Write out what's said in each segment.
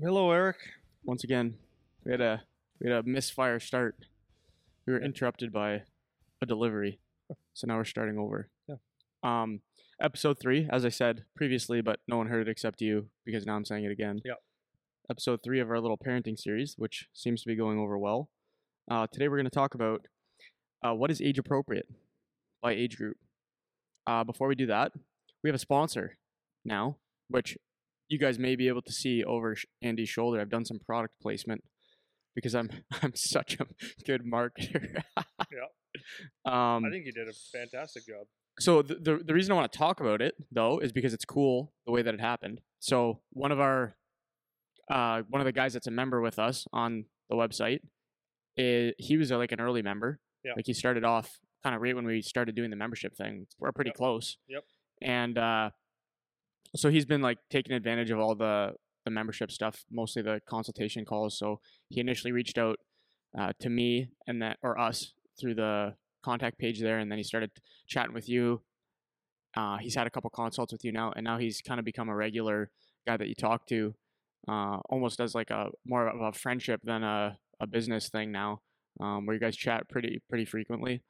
Hello, Eric. Once again, we had a we had a misfire start. We were interrupted by a delivery, so now we're starting over. Yeah. Um, episode three, as I said previously, but no one heard it except you because now I'm saying it again. Yep. Episode three of our little parenting series, which seems to be going over well. Uh, today we're going to talk about uh, what is age appropriate by age group. Uh, before we do that, we have a sponsor now, which you guys may be able to see over Andy's shoulder. I've done some product placement because I'm I'm such a good marketer. Um, I think you did a fantastic job. so the, the the reason I want to talk about it though is because it's cool the way that it happened. So one of our uh one of the guys that's a member with us on the website, i he was uh, like an early member. Yeah. Like he started off kind of right when we started doing the membership thing. We're pretty Yep. close. Yep. And uh so he's been like taking advantage of all the the membership stuff, mostly the consultation calls. So he initially reached out uh, to me and that or us through the contact page there, and then he started chatting with you. Uh, he's had a couple consults with you now, and now he's kind of become a regular guy that you talk to, uh, almost as like a more of a friendship than a, a business thing now, um, where you guys chat pretty pretty frequently,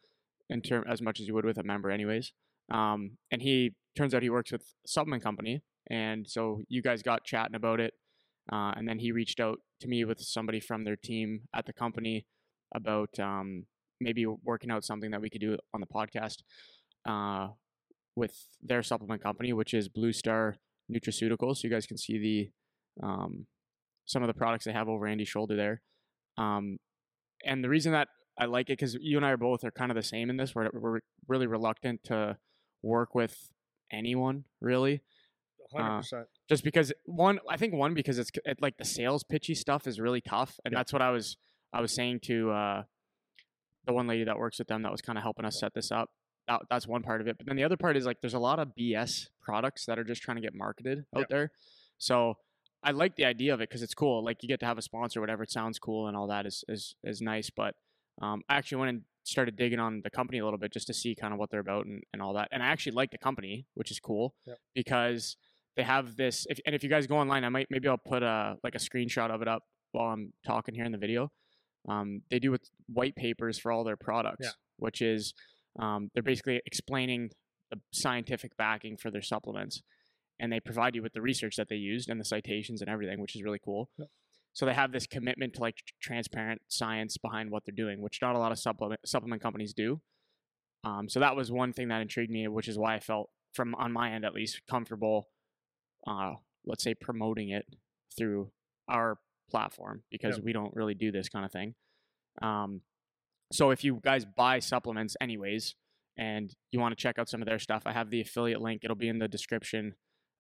in term as much as you would with a member, anyways. Um, and he turns out he works with supplement company, and so you guys got chatting about it, uh, and then he reached out to me with somebody from their team at the company about um, maybe working out something that we could do on the podcast uh, with their supplement company, which is Blue Star Nutraceuticals. So you guys can see the um, some of the products they have over Andy's shoulder there. Um, and the reason that I like it because you and I are both are kind of the same in this. We're, we're really reluctant to work with anyone really hundred Uh, percent. just because one i think one because it's it, like the sales pitchy stuff is really tough and Yeah. that's what i was i was saying to uh the one lady that works with them that was kind of helping us set this up that, that's one part of it but then the other part is like there's a lot of bs products that are just trying to get marketed out Yep. there so i like the idea of it because it's cool like you get to have a sponsor whatever it sounds cool and all that is is is nice but um, I actually went and started digging on the company a little bit just to see kind of what they're about and, and all that. And I actually like the company, which is cool Yep. because they have this. If, and if you guys go online, I might maybe I'll put a like a screenshot of it up while I'm talking here in the video. Um, they do with white papers for all their products, which is um, they're basically explaining the scientific backing for their supplements, and they provide you with the research that they used and the citations and everything, which is really cool. Yep. So they have this commitment to like transparent science behind what they're doing, which not a lot of supplement supplement companies do. Um, so that was one thing that intrigued me, which is why I felt, from on my end at least, comfortable, uh, let's say, promoting it through our platform because Yep. we don't really do this kind of thing. Um, so if you guys buy supplements anyways, and you want to check out some of their stuff, I have the affiliate link. It'll be in the description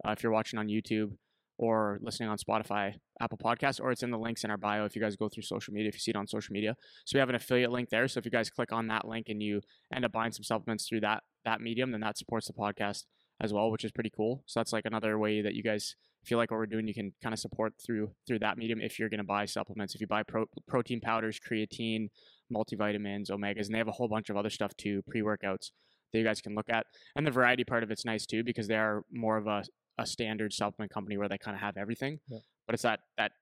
uh, if you're watching on YouTube or listening on Spotify, Apple Podcasts, or it's in the links in our bio if you guys go through social media, if you see it on social media. So we have an affiliate link there. So if you guys click on that link and you end up buying some supplements through that that medium, then that supports the podcast as well, which is pretty cool. So that's like another way that you guys feel like what we're doing, you can kind of support through through that medium if you're going to buy supplements. If you buy pro- protein powders, creatine, multivitamins, omegas, and they have a whole bunch of other stuff too, pre workouts that you guys can look at. And the variety part of it's nice too because they are more of a, a standard supplement company where they kind of have everything. Yeah. But it's that that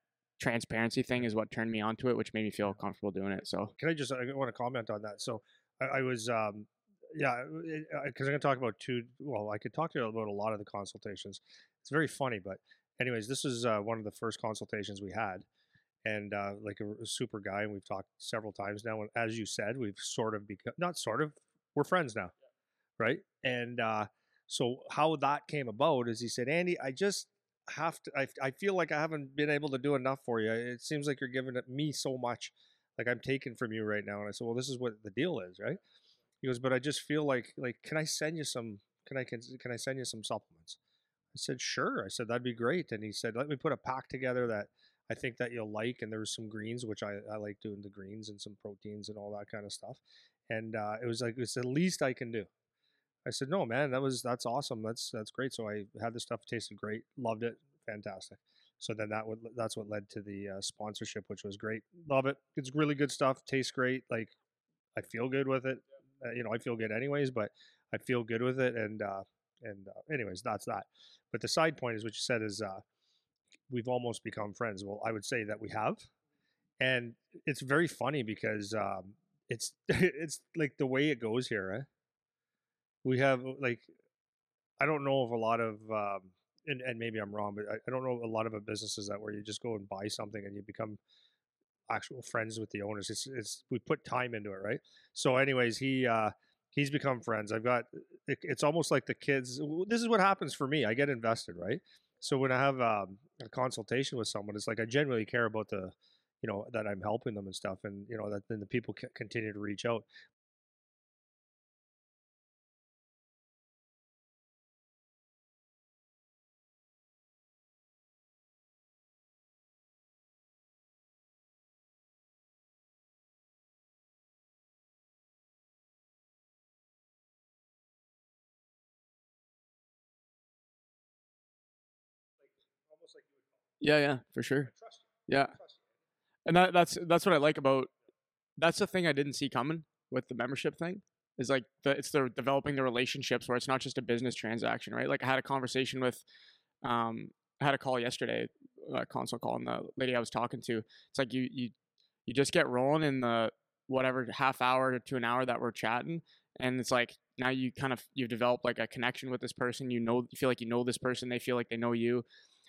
transparency thing is what turned me onto it, which made me feel comfortable doing it. So Can I just I want to comment on that? So I, I was um yeah because I'm going to talk about two. Well, I could talk to you about a lot of the consultations. It's very funny, but anyways, this is uh, one of the first consultations we had. And uh, like a, a super guy, and we've talked several times now. And as you said, we've sort of become not sort of, we're friends now, right? And uh, so how that came about is he said, Andy, I just have to. I, I feel like I haven't been able to do enough for you. It seems like you're giving me so much, like I'm taking from you right now. And I said, well, this is what the deal is, right? He goes, but I just feel like like can I send you some? Can I can, can I send you some supplements? I said, sure. I said that'd be great. And he said, let me put a pack together that I think that you'll like. And there was some greens, which I, I like doing the greens and some proteins and all that kind of stuff. And uh, it was like it's the least I can do. I said, no, man, that was that's awesome. That's that's great. So I had the stuff, tasted great, loved it, fantastic. So then that would that's what led to the uh, sponsorship, which was great. Love it. It's really good stuff. Tastes great. Like I feel good with it. Uh, you know, I feel good anyways, but I feel good with it. And uh, and uh, anyways, that's that. But the side point is what you said is uh, we've almost become friends. Well, I would say that we have, and it's very funny because um, it's it's like the way it goes here. Eh? We have like I don't know of a lot of um, and, and maybe I'm wrong, but I, I don't know a lot of businesses that where you just go and buy something and you become actual friends with the owners. It's it's we put time into it, right? So, anyways, he uh, he's become friends. I've got it, it's almost like the kids. This is what happens for me. I get invested, right? So when I have um, a consultation with someone, it's like I genuinely care about the, you know, that I'm helping them and stuff, and you know that then the people c- continue to reach out. Yeah, yeah, for sure. I trust you. Yeah, I trust you. and that that's that's what I like about. That's the thing I didn't see coming with the membership thing. Is like the it's the developing the relationships where it's not just a business transaction, right? Like I had a conversation with, um, I had a call yesterday, a console call, and the lady I was talking to, it's like you you you just get rolling in the whatever half hour to an hour that we're chatting, and it's like now you kind of you've developed like a connection with this person. You know, you feel like you know this person. They feel like they know you,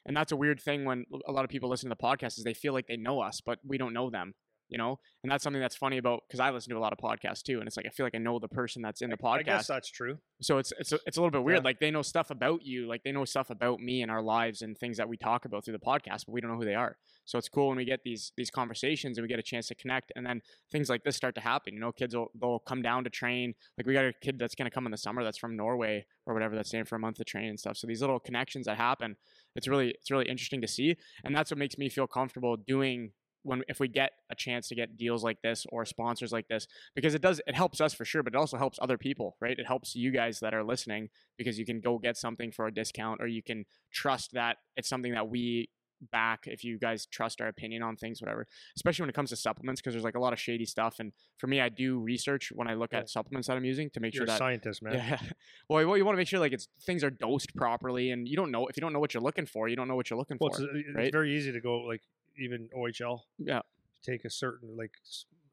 and that's a weird thing when a lot of people listen to the podcast is they feel like they know us, but we don't know them. You know, and that's something that's funny about because I listen to a lot of podcasts too, and it's like I feel like I know the person that's in the podcast I guess that's true. So it's it's a, it's a little bit weird. Yeah. Like they know stuff about you, like they know stuff about me and our lives and things that we talk about through the podcast, but we don't know who they are. So it's cool when we get these these conversations and we get a chance to connect, and then things like this start to happen. You know, kids will they'll come down to train. Like we got a kid that's gonna come in the summer that's from Norway or whatever that's staying for a month to train and stuff. So these little connections that happen, it's really it's really interesting to see, and that's what makes me feel comfortable doing when if we get a chance to get deals like this or sponsors like this because it does it helps us for sure but it also helps other people right? It helps you guys that are listening because you can go get something for a discount or you can trust that it's something that we back if you guys trust our opinion on things whatever especially when it comes to supplements because there's like a lot of shady stuff and for me i do research when i look Yeah. at supplements that i'm using to make You're sure a that scientist, man. yeah. Well, you, you want to make sure like it's things are dosed properly, and you don't know if you don't know what you're looking for, you don't know what you're looking Well, for. it's, it's right? very easy to go like even OHL. Yeah. Take a certain like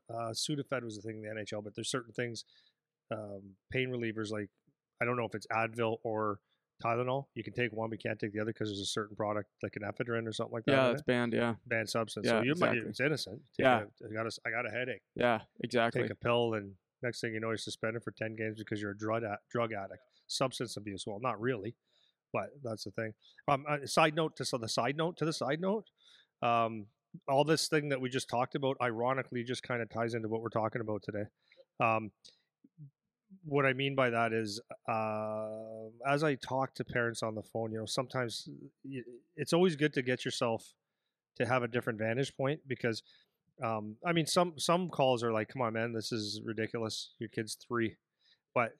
uh, Sudafed was the thing in the NHL, but there's certain things, um, pain relievers like I don't know if it's Advil or Tylenol. You can take one, but you can't take the other because there's a certain product like an ephedrine or something like that. yeah, it's it, banned. Yeah, banned substance. yeah, so you might exactly. it's innocent. Take Yeah. a, I got a, I got a headache. yeah, exactly. Take a pill, and next thing you know, you're suspended for ten games because you're a drug drug addict. Substance abuse. Well, not really, but that's the thing. Um, uh, side note to so the side note to the side note. Um, all this thing that we just talked about, ironically, just kind of ties into what we're talking about today. Um, what I mean by that is, uh, as I talk to parents on the phone, you know, sometimes it's always good to get yourself to have a different vantage point because, um, I mean, some some calls are like, "Come on, man, this is ridiculous. Your kid's three. but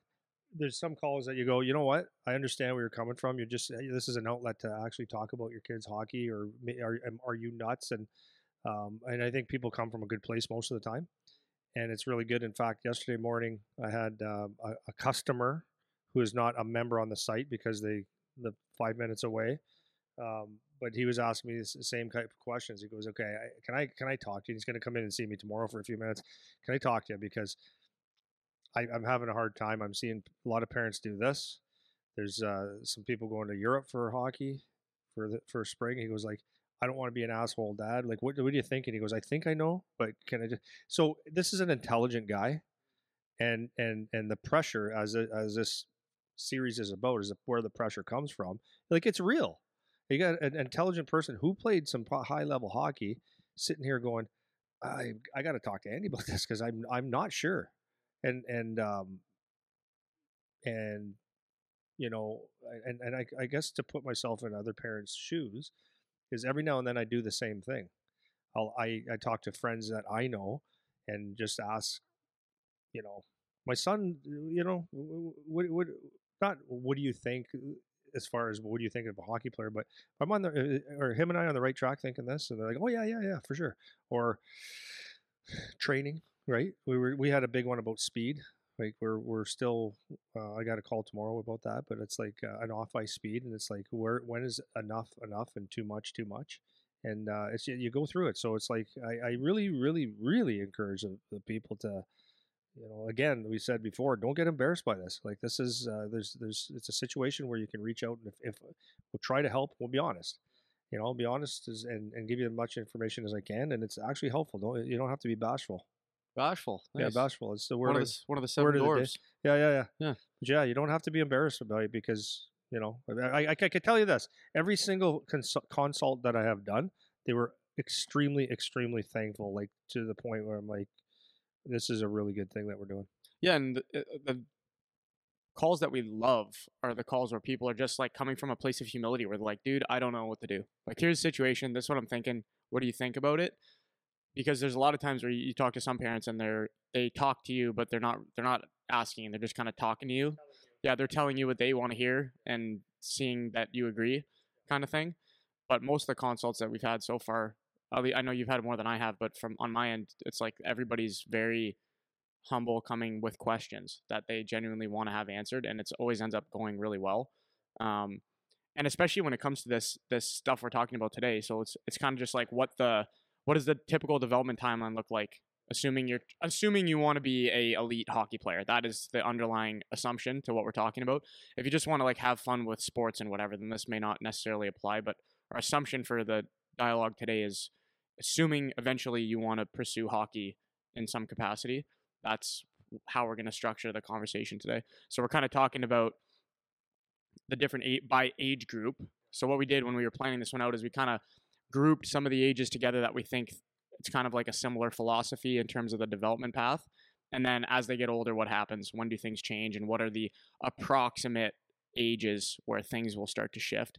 there's some calls that you go, you know what? I understand where you're coming from. You're just this is an outlet to actually talk about your kids' hockey, or are are you nuts? And um, and I think people come from a good place most of the time, and it's really good. In fact, yesterday morning I had um, a, a customer who is not a member on the site because they live five minutes away. Um, but he was asking me the same type of questions. He goes, "Okay, I, can I can I talk to you?" He's going to come in and see me tomorrow for a few minutes. Can I talk to you because I, I'm having a hard time. I'm seeing a lot of parents do this. There's uh, some people going to Europe for hockey for the for spring. He goes like, I don't want to be an asshole dad. Like, what, what are you And He goes, I think I know, but can I just? So this is an intelligent guy, and and and the pressure as a, as this series is about is where the pressure comes from. Like it's real. You got an intelligent person who played some high level hockey sitting here going, I I got to talk to Andy about this because I'm I'm not sure, and and um and you know and and I, I guess to put myself in other parents' shoes is every now and then I do the same thing. I'll I I talk to friends that I know and just ask, you know, my son, uh, you know, what what not what do you think uh, as far as what do you think of a hockey player, but I'm on the uh, or him and I on the right track thinking this, and they're like, oh yeah yeah yeah for sure, or training right? We were we had a big one about speed Like we're we're still. Uh, I got a call tomorrow about that, but it's like uh, an off ice speed, and it's like where when is enough enough and too much too much, and uh, it's you go through it. So it's like I, I really really really encourage the, the people to you know, again, we said before, don't get embarrassed by this. Like this is uh, there's there's it's a situation where you can reach out and if, if we'll try to help, we'll be honest. You know, I'll be honest as, and and give you as much information as I can, and it's actually helpful. Don't you don't have to be bashful. Bashful. Nice. Yeah, bashful. It's the word. One of, the, one of the seven dwarfs. Yeah, yeah, yeah. Yeah. Yeah, you don't have to be embarrassed about it because you know I I, I can tell you this: every single cons- consult that I have done, they were extremely extremely thankful. Like to the point where I'm like, this is a really good thing that we're doing. Yeah, and the, uh, the calls that we love are the calls where people are just like coming from a place of humility where they're like, dude, I don't know what to do. Like, here's the situation. This is what I'm thinking. What do you think about it? Because there's a lot of times where you talk to some parents and they're they talk to you, but they're not they're not asking. They're just kind of talking to you. Yeah, they're telling you what they want to hear and seeing that you agree, kind of thing. But most of the consults that we've had so far, I know you've had more than I have, but from on my end, it's like everybody's very humble coming with questions that they genuinely want to have answered and it's always ends up going really well um, and especially when it comes to this this stuff we're talking about today so it's it's kind of just like what the what does the typical development timeline look like assuming you're assuming you want to be a elite hockey player that is the underlying assumption to what we're talking about if you just want to like have fun with sports and whatever then this may not necessarily apply but our assumption for the dialogue today is assuming eventually you want to pursue hockey in some capacity that's how we're going to structure the conversation today. So we're kind of talking about the different eight by age group. So what we did when we were planning this one out is we kind of grouped some of the ages together that we think it's kind of like a similar philosophy in terms of the development path. And then as they get older, what happens? When do things change? And what are the approximate ages where things will start to shift?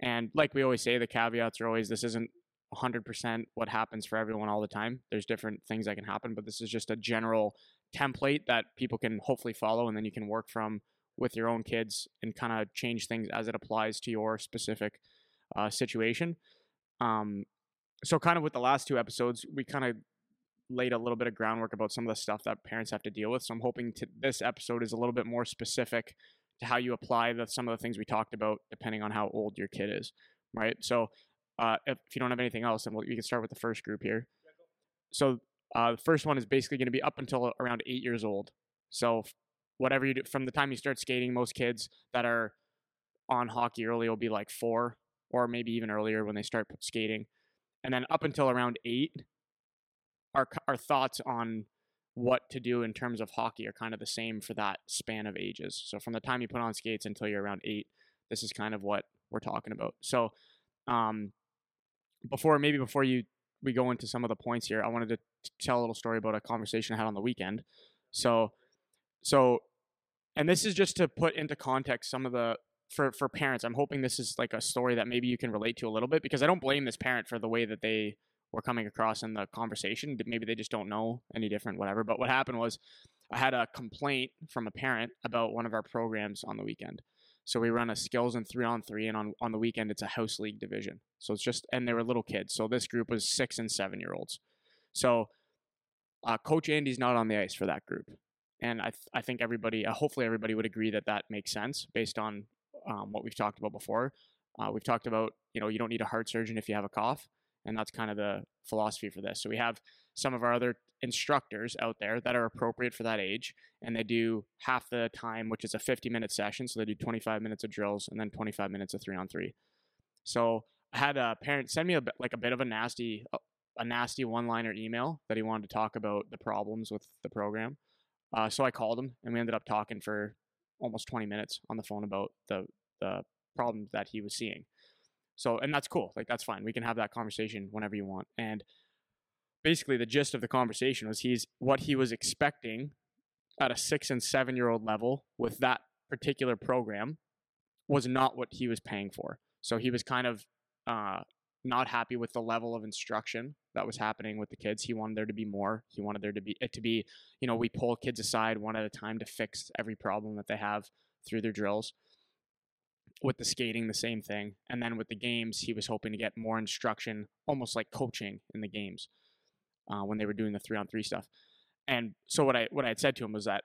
And like we always say, the caveats are always this isn't 100% what happens for everyone all the time. There's different things that can happen, but this is just a general template that people can hopefully follow and then you can work from with your own kids and kind of change things as it applies to your specific uh, situation. Um, so, kind of with the last two episodes, we kind of laid a little bit of groundwork about some of the stuff that parents have to deal with. So, I'm hoping to, this episode is a little bit more specific to how you apply the, some of the things we talked about, depending on how old your kid is, right? So, uh, if, if, you don't have anything else, then we'll, we can start with the first group here. So uh, the first one is basically going to be up until around eight years old. So whatever you do from the time you start skating, most kids that are on hockey early will be like four or maybe even earlier when they start skating. And then up until around eight, our, our thoughts on what to do in terms of hockey are kind of the same for that span of ages. So from the time you put on skates until you're around eight, this is kind of what we're talking about. So um, before maybe before you we go into some of the points here, I wanted to tell a little story about a conversation I had on the weekend. So, so, and this is just to put into context some of the for for parents. I'm hoping this is like a story that maybe you can relate to a little bit because I don't blame this parent for the way that they were coming across in the conversation. Maybe they just don't know any different, whatever. But what happened was, I had a complaint from a parent about one of our programs on the weekend. So we run a skills and three on three, and on, on the weekend it's a house league division. So it's just and they were little kids. So this group was six and seven year olds. So uh, Coach Andy's not on the ice for that group, and I th- I think everybody, uh, hopefully everybody would agree that that makes sense based on um, what we've talked about before. Uh, we've talked about you know you don't need a heart surgeon if you have a cough, and that's kind of the philosophy for this. So we have some of our other instructors out there that are appropriate for that age and they do half the time which is a 50 minute session so they do 25 minutes of drills and then 25 minutes of 3 on 3 so i had a parent send me a like a bit of a nasty a nasty one liner email that he wanted to talk about the problems with the program uh, so i called him and we ended up talking for almost 20 minutes on the phone about the the problems that he was seeing so and that's cool like that's fine we can have that conversation whenever you want and basically the gist of the conversation was he's what he was expecting at a six and seven year old level with that particular program was not what he was paying for. So he was kind of uh, not happy with the level of instruction that was happening with the kids. He wanted there to be more. He wanted there to be it to be, you know, we pull kids aside one at a time to fix every problem that they have through their drills. With the skating, the same thing. And then with the games, he was hoping to get more instruction, almost like coaching in the games uh, when they were doing the three on three stuff. And so what I what I had said to him was that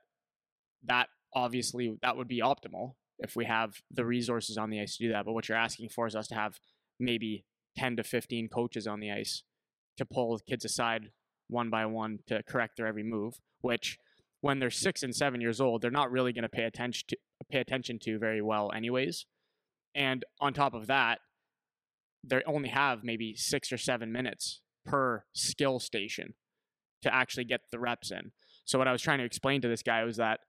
that obviously that would be optimal if we have the resources on the ice to do that. But what you're asking for is us to have maybe 10 to 15 coaches on the ice to pull kids aside one by one to correct their every move, which when they're six and seven years old, they're not really going to pay attention to pay attention to very well anyways. And on top of that, they only have maybe six or seven minutes per skill station to actually get the reps in. So what I was trying to explain to this guy was that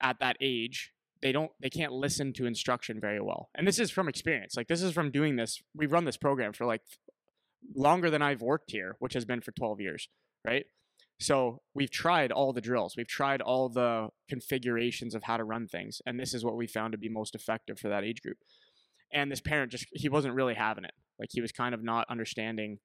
at that age, they don't they can't listen to instruction very well. And this is from experience. Like this is from doing this. We've run this program for like longer than I've worked here, which has been for 12 years, right? So we've tried all the drills. We've tried all the configurations of how to run things, and this is what we found to be most effective for that age group. And this parent just he wasn't really having it. Like he was kind of not understanding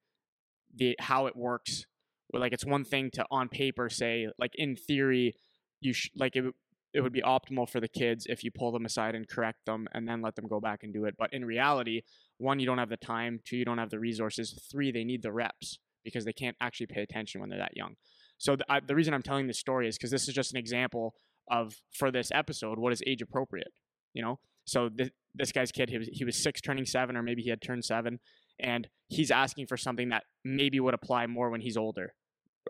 the how it works. Like it's one thing to on paper say like in theory you sh- like it it would be optimal for the kids if you pull them aside and correct them and then let them go back and do it. But in reality, one, you don't have the time, two, you don't have the resources, three, they need the reps because they can't actually pay attention when they're that young. So the, I, the reason I'm telling this story is because this is just an example of for this episode what is age appropriate. You know, so th- this guy's kid he was he was six turning seven or maybe he had turned seven, and he's asking for something that maybe would apply more when he's older,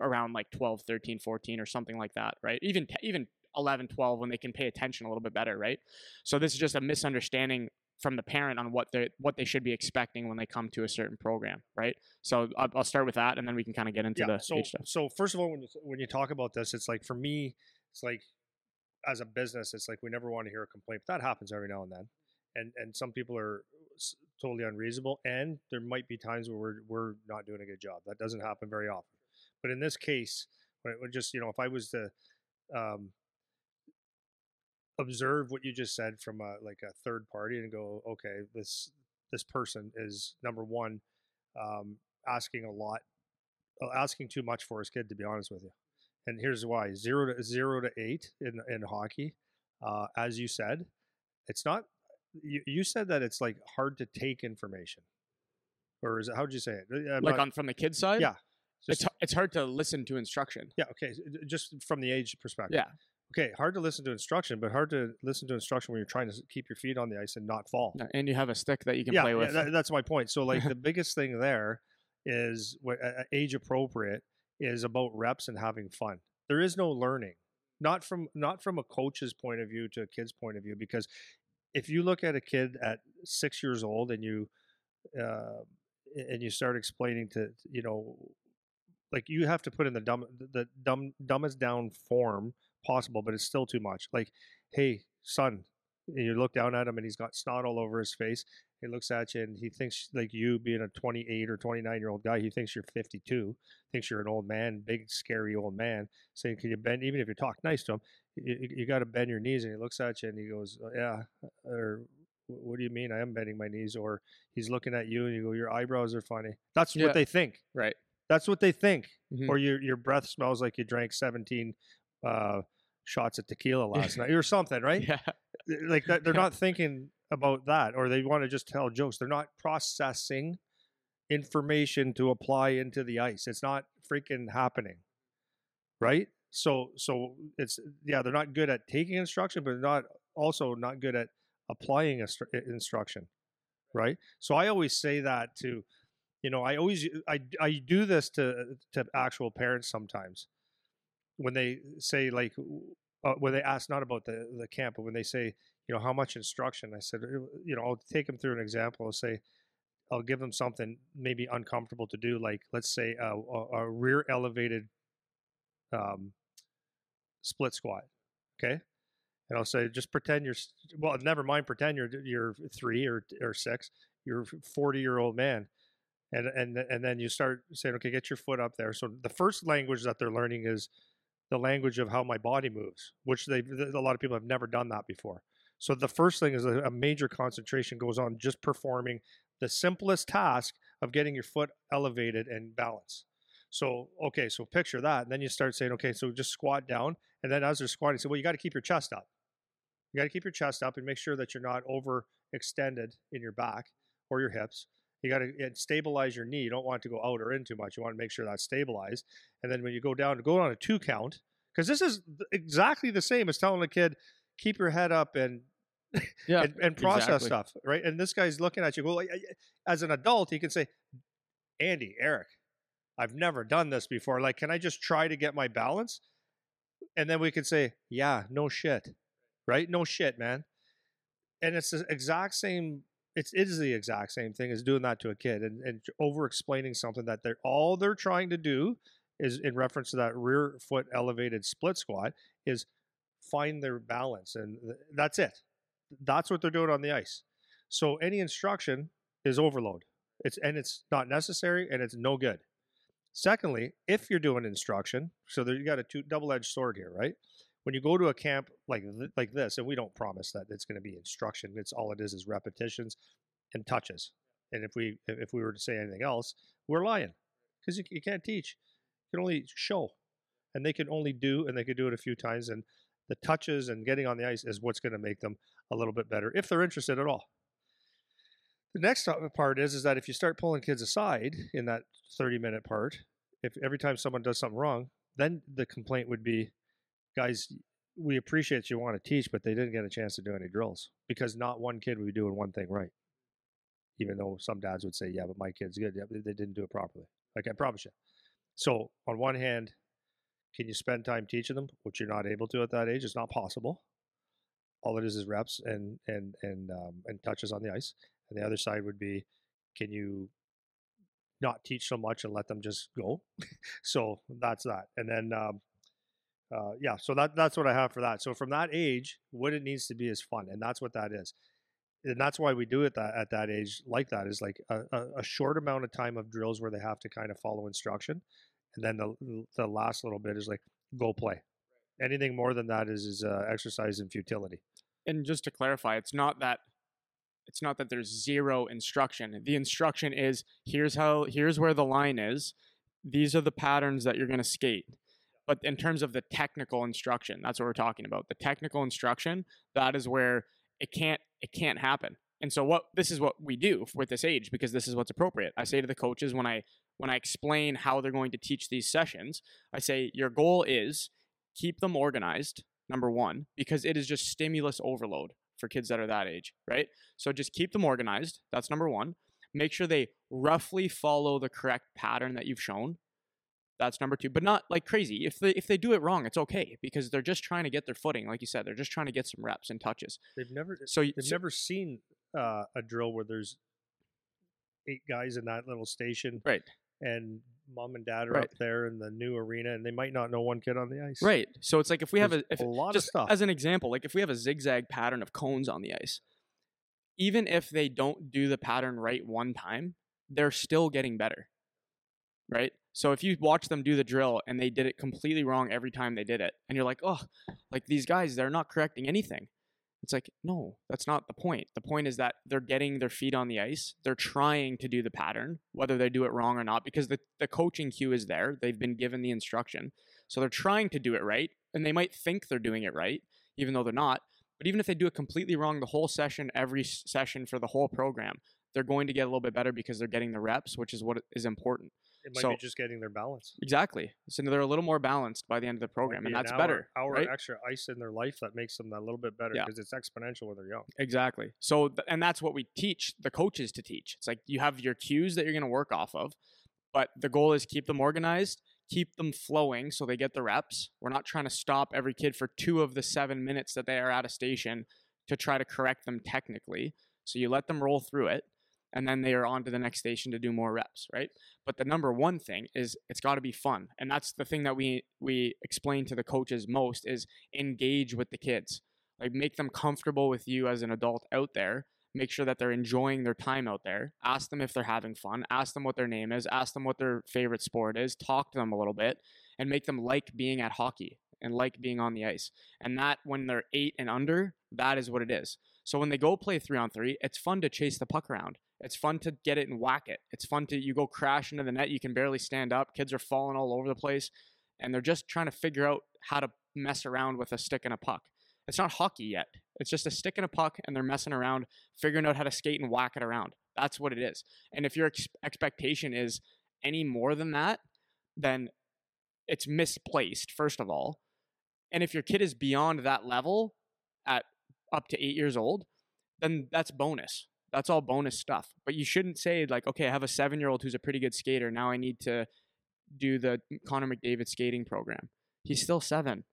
around like 12, 13, 14 or something like that, right? Even even 11, 12 when they can pay attention a little bit better, right? So this is just a misunderstanding from the parent on what they what they should be expecting when they come to a certain program, right? So I'll, I'll start with that, and then we can kind of get into yeah, the so, stuff. So first of all, when you when you talk about this, it's like for me, it's like as a business, it's like we never want to hear a complaint, but that happens every now and then, and and some people are totally unreasonable, and there might be times where we're we're not doing a good job. That doesn't happen very often, but in this case, when it just you know, if I was to um, observe what you just said from a like a third party and go, okay, this this person is number one, um, asking a lot, uh, asking too much for his kid. To be honest with you, and here's why: zero to zero to eight in in hockey, uh, as you said, it's not. You, you said that it's like hard to take information, or is it? How'd you say it? Uh, I'm like not, on from the kid side? Yeah. Just, it's it's hard to listen to instruction. Yeah. Okay. Just from the age perspective. Yeah okay, hard to listen to instruction, but hard to listen to instruction when you're trying to keep your feet on the ice and not fall. And you have a stick that you can yeah, play with. Yeah, that, that's my point. So like the biggest thing there is what uh, age appropriate is about reps and having fun. There is no learning, not from not from a coach's point of view to a kid's point of view, because if you look at a kid at six years old and you uh, and you start explaining to you know like you have to put in the dumb the dumb dumbest down form possible, but it's still too much. Like, hey, son, and you look down at him and he's got snot all over his face. He looks at you and he thinks like you being a 28 or 29 year old guy, he thinks you're 52, thinks you're an old man, big scary old man. Saying, "Can you bend?" Even if you talk nice to him, you, you got to bend your knees. And he looks at you and he goes, oh, "Yeah," or "What do you mean? I am bending my knees." Or he's looking at you and you go, "Your eyebrows are funny." That's yeah. what they think. Right. That's what they think. Mm-hmm. Or your your breath smells like you drank 17 uh, shots of tequila last night or something, right? Yeah. Like that, they're not thinking about that, or they want to just tell jokes. They're not processing information to apply into the ice. It's not freaking happening, right? So, so it's yeah, they're not good at taking instruction, but they're not also not good at applying instruction, right? So I always say that to, you know, I always I I do this to to actual parents sometimes when they say like uh, when they ask not about the the camp, but when they say you know how much instruction, I said you know I'll take them through an example. I'll say I'll give them something maybe uncomfortable to do, like let's say a, a, a rear elevated um, split squat. Okay, and I'll say just pretend you're well, never mind pretend you're you're three or or six, you're forty year old man. And, and and then you start saying, okay, get your foot up there. So the first language that they're learning is the language of how my body moves, which they a lot of people have never done that before. So the first thing is a, major concentration goes on just performing the simplest task of getting your foot elevated and balanced. So okay, so picture that, and then you start saying, okay, so just squat down, and then as they're squatting, say, well, you got to keep your chest up. You got to keep your chest up and make sure that you're not overextended in your back or your hips. You got to stabilize your knee. You don't want it to go out or in too much. You want to make sure that's stabilized. And then when you go down, to go on a two count, because this is exactly the same as telling a kid keep your head up and Yeah, and, and process exactly. stuff, right? And this guy's looking at you. Well, as an adult, he can say, "Andy, Eric, I've never done this before. Like, can I just try to get my balance?" And then we can say, "Yeah, no shit, right? No shit, man." And it's the exact same. It's it is the exact same thing as doing that to a kid and, and over explaining something that they're all they're trying to do is in reference to that rear foot elevated split squat is find their balance and th- that's it that's what they're doing on the ice. So any instruction is overload. It's and it's not necessary and it's no good. Secondly, if you're doing instruction, so there you got a two double-edged sword here, right? When you go to a camp like th- like this, and we don't promise that it's going to be instruction. It's all it is is repetitions and touches. And if we if we were to say anything else, we're lying because you, you can't teach. You can only show, and they can only do, and they could do it a few times. And the touches and getting on the ice is what's going to make them a little bit better if they're interested at all. The next part is is that if you start pulling kids aside in that 30 minute part, if every time someone does something wrong, then the complaint would be, guys, we appreciate you want to teach, but they didn't get a chance to do any drills because not one kid would be doing one thing right. Even though some dads would say, yeah, but my kid's good. Yeah, they didn't do it properly. Like I promise you. So on one hand, can you spend time teaching them, which you're not able to at that age? It's not possible. All it is is reps and and and um, and touches on the ice. And the other side would be, can you not teach so much and let them just go? so that's that. And then um, uh, yeah, so that that's what I have for that. So from that age, what it needs to be is fun, and that's what that is. And that's why we do it that at that age like that is like a, a, a short amount of time of drills where they have to kind of follow instruction, and then the the last little bit is like go play. Anything more than that is is uh, exercise in futility. and just to clarify, it's not that it's not that there's zero instruction. The instruction is here's how here's where the line is. These are the patterns that you're going to skate. But in terms of the technical instruction, that's what we're talking about. The technical instruction, that is where it can't it can't happen. And so what this is what we do with this age because this is what's appropriate. I say to the coaches when I when I explain how they're going to teach these sessions, I say your goal is keep them organized number one, because it is just stimulus overload for kids that are that age, right? So just keep them organized. That's number one. Make sure they roughly follow the correct pattern that you've shown. That's number two, but not like crazy. If they if they do it wrong, it's okay because they're just trying to get their footing. Like you said, they're just trying to get some reps and touches. They've never So, they've so never seen uh, a drill where there's eight guys in that little station, right, and mom and dad are Right. up there in the new arena, and they might not know one kid on the ice. right. So it's like if we have a if a lot of stuff. as an example, like if we have a zigzag pattern of cones on the ice, even if they don't do the pattern right one time, they're still getting better. Right? So if you watch them do the drill and they did it completely wrong every time they did it, and you're like, oh, like these guys, they're not correcting anything. It's like, no, that's not the point. The point is that they're getting their feet on the ice. They're trying to do the pattern, whether they do it wrong or not, because the, the coaching cue is there. They've been given the instruction. So they're trying to do it right. And they might think they're doing it right, even though they're not. But even if they do it completely wrong the whole session, every session for the whole program, they're going to get a little bit better because they're getting the reps, which is what is important. It might so- be just getting their balance. Exactly. So they're a little more balanced by the end of the program, and an that's hour, better. Hour right? extra ice in their life that makes them a little bit better Yeah. because it's exponential when they're young. Exactly. So, th- and that's what we teach the coaches to teach. It's like you have your cues that you're going to work off of, but the goal is keep them organized, keep them flowing so they get the reps. We're not trying to stop every kid for two of the seven minutes that they are at a station to try to correct them technically. So you let them roll through it, and then they are on to the next station to do more reps, right? But the number one thing is it's got to be fun, and that's the thing that we we explain to the coaches most is engage with the kids like make them comfortable with you as an adult out there make sure that they're enjoying their time out there ask them if they're having fun ask them what their name is ask them what their favorite sport is talk to them a little bit and make them like being at hockey and like being on the ice and that when they're 8 and under that is what it is so when they go play 3 on 3 it's fun to chase the puck around it's fun to get it and whack it it's fun to you go crash into the net you can barely stand up kids are falling all over the place and they're just trying to figure out how to mess around with a stick and a puck it's not hockey yet. It's just a stick and a puck, and they're messing around, figuring out how to skate and whack it around. That's what it is. And if your ex- expectation is any more than that, then it's misplaced, first of all. And if your kid is beyond that level at up to eight years old, then that's bonus. That's all bonus stuff. But you shouldn't say like, okay, I have a seven year old who's a pretty good skater. Now I need to do the Connor McDavid skating program. He's still seven,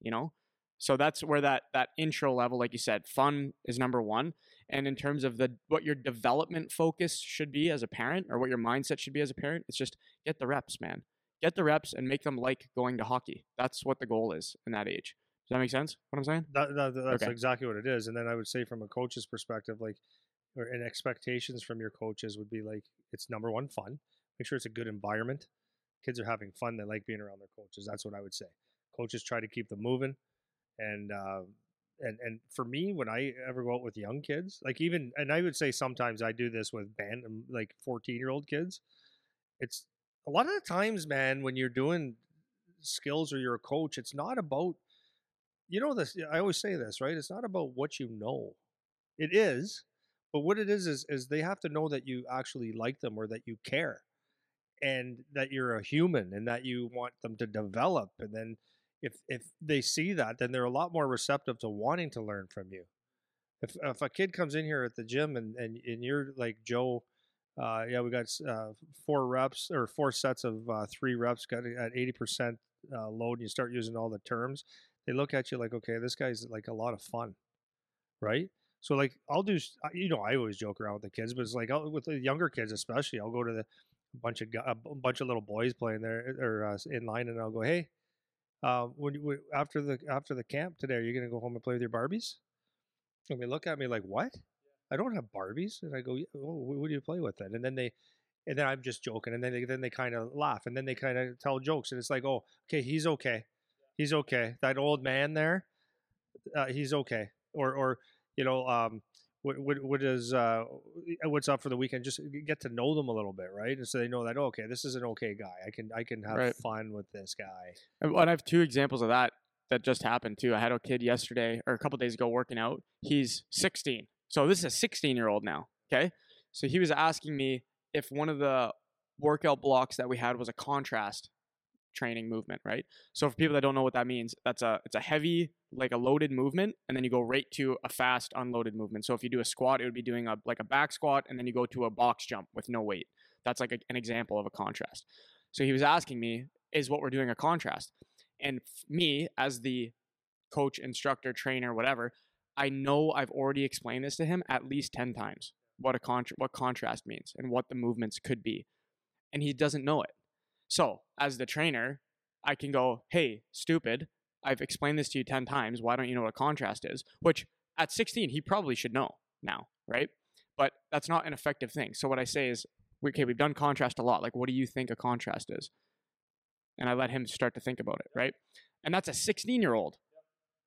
you know? So that's where that that intro level, like you said, fun is number one. And in terms of the what your development focus should be as a parent or what your mindset should be as a parent, it's just get the reps, man. Get the reps and make them like going to hockey. That's what the goal is in that age. Does that make sense? What I'm saying? That, that, that's Okay. exactly what it is. And then I would say from a coach's perspective, like, or and expectations from your coaches would be like, it's number one, fun. Make sure it's a good environment. Kids are having fun. They like being around their coaches. That's what I would say. Coaches try to keep them moving, and uh, and and for me, when I ever go out with young kids, like even, and I would say sometimes I do this with band, um, like fourteen year old kids. It's a lot of the times, man, when you're doing skills or you're a coach, it's not about you know this i always say this right it's not about what you know it is but what it is is is they have to know that you actually like them or that you care and that you're a human and that you want them to develop and then if if they see that then they're a lot more receptive to wanting to learn from you if if a kid comes in here at the gym and and, and you're like joe uh, yeah, we got uh, four reps or four sets of uh, three reps, got at 80% uh, load, and you start using all the terms they look at you like, okay, this guy's like a lot of fun, right? So like, I'll do, you know, I always joke around with the kids, but it's like I'll, with the younger kids especially, I'll go to the bunch of a bunch of little boys playing there or uh, in line, and I'll go, hey, uh, when, after the after the camp today, are you gonna go home and play with your Barbies? And they look at me like, what? I don't have Barbies, and I go, "Yeah, oh, what do you play with then? And then they. And then I'm just joking, and then they then they kind of laugh, and then they kind of tell jokes, and it's like, oh, okay, he's okay he's okay. That old man there, uh, he's okay. Or or you know, um, what what what is uh, what's up for the weekend? Just get to know them a little bit, right? And so they know that oh, okay, this is an okay guy. I can I can have Right. fun with this guy. And and I have two examples of that that just happened too. I had a kid yesterday or a couple days ago working out. He's 16. So this is a 16 year old now. Okay. So he was asking me if one of the workout blocks that we had was a contrast training movement, right? So for people that don't know what that means, that's a it's a heavy like a loaded movement and then you go right to a fast unloaded movement. So if you do a squat, it would be doing a like a back squat and then you go to a box jump with no weight. That's like a, an example of a contrast. So he was asking me, is what we're doing a contrast? And me as the coach, instructor, trainer, whatever, I know I've already explained this to him at least 10 times what a contra- what contrast means and what the movements could be. And he doesn't know it. So, as the trainer, I can go, "Hey, stupid, I've explained this to you 10 times. Why don't you know what a contrast is?" Which at 16 he probably should know now, right? But that's not an effective thing. So what I say is, okay, we've done contrast a lot. Like what do you think a contrast is? And I let him start to think about it, right? And that's a 16 year old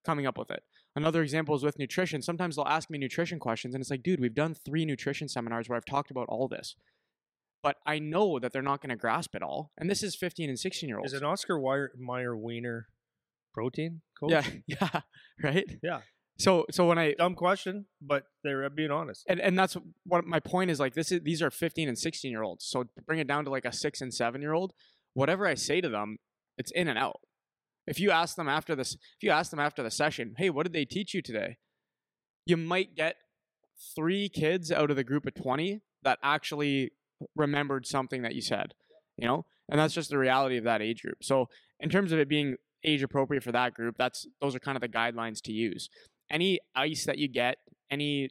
coming up with it. Another example is with nutrition. Sometimes they'll ask me nutrition questions, and it's like, dude, we've done three nutrition seminars where I've talked about all this. But I know that they're not going to grasp it all. And this is 15 and 16 year olds. Is it Oscar Wire, Meyer Wiener protein? Coach? Yeah, yeah, right? Yeah. So, so when I, Dumb question, but they're uh, being honest. and, and that's what my point is like this is these are 15 and 16 year olds so bring it down to like a six and seven year old whatever i say to them it's in and out if you ask them after this if you ask them after the session hey what did they teach you today you might get three kids out of the group of 20 that actually remembered something that you said you know? And that's just the reality of that age group. So in terms of it being age appropriate for that group that's those are kind of the guidelines to use. Any ice that you get any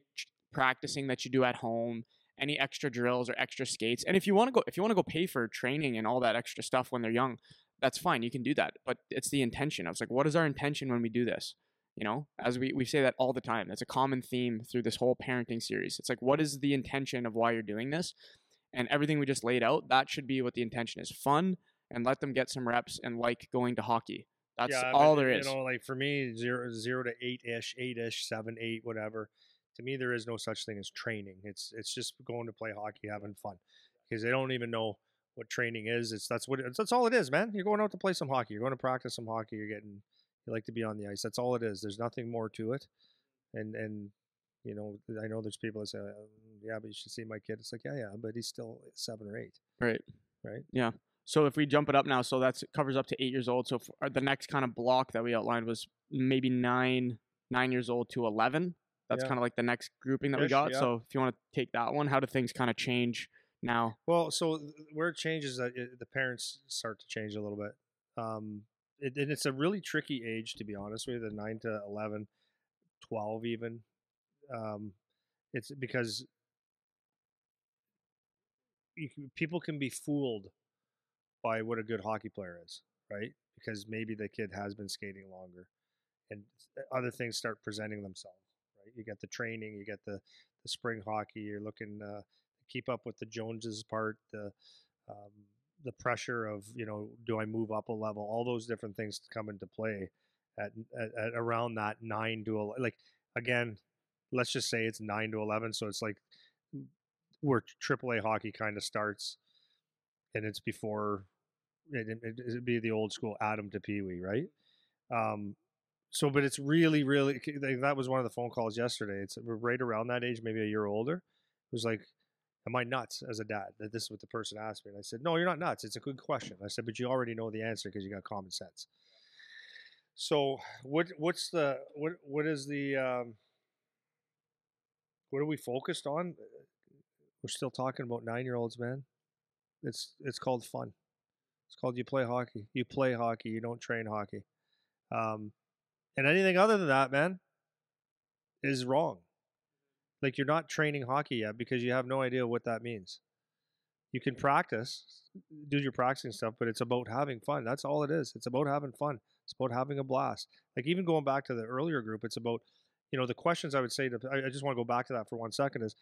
practicing that you do at home any extra drills or extra skates and if you want to go if you want to go pay for training and all that extra stuff when they're young that's fine you can do that. But it's the intention i was like what is our intention when we do this? You know? As we, we say that all the time that's a common theme through this whole parenting series. It's like what is the intention of why you're doing this and everything we just laid out that should be what the intention is fun and let them get some reps and like going to hockey that's yeah, all there is You know, like for me, zero zero to eight ish, eight ish, seven, eight, whatever. To me, there is no such thing as training. It's it's just going to play hockey, having fun, because they don't even know what training is. It's that's what it, that's all it is, man. You're going out to play some hockey. You're going to practice some hockey. You're getting you like to be on the ice. That's all it is. There's nothing more to it. And and you know, I know there's people that say, "Uh, yeah, but you should see my kid. It's like, yeah, yeah, but he's still seven or eight. right Right. yeah So if we jump it up now, so that's covers up to eight years old. So for uh, the next kind of block that we outlined was maybe nine nine years old to eleven. That's Yeah. kind of like the next grouping that we got. yeah. So if you want to take that one, how do things kind of change now? Well, so where it changes, that it, the parents start to change a little bit. Um, it, and it's a really tricky age, to be honest with you, the 9 to 11, 12 even. Um, it's because can, people can be fooled by what a good hockey player is, right? Because maybe the kid has been skating longer and other things start presenting themselves, right? You get the training, you get the, the spring hockey, you're looking uh, keep up with the Joneses part, the um, the pressure of you know, do I move up a level? All those different things come into play at, at, at around that nine to 11. like again. Let's just say it's nine to eleven, so it's like where AAA hockey kind of starts, and it's before it, it, it'd be the old school Atom to Pee Wee, right? Um, so, but it's really, really that was one of the phone calls yesterday. It's right around that age, maybe a year older. It was like, "Am I nuts as a dad?" That this is what the person asked me, and I said, "No, you're not nuts. It's a good question." I said, "But you already know the answer because you got common sense." So, what what's the what what is the um, what are we focused on? We're still talking about nine year olds, man. It's it's called fun. It's called you play hockey. You play hockey. You don't train hockey. Um, and anything other than that, man, is wrong. Like you're not training hockey yet because you have no idea what that means. You can practice, do your practicing stuff, but it's about having fun. That's all it is. It's about having fun. It's about having a blast. Like even going back to the earlier group, it's about, you know, the questions I would say to. I, just want to go back to that for one second. Is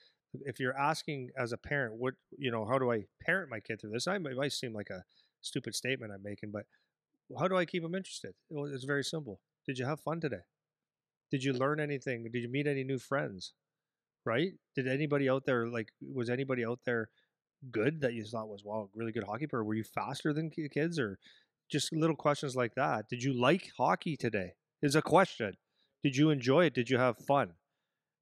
if you're asking as a parent, what you know, how do I parent my kid through this? I it might seem like a stupid statement I'm making, but how do I keep them interested? It's very simple. Did you have fun today? Did you learn anything? Did you meet any new friends? Right? Did anybody out there like was anybody out there good that you thought was wow, really good hockey player? Were you faster than ki- kids or just little questions like that? Did you like hockey today? Is a question. Did you enjoy it? Did you have fun?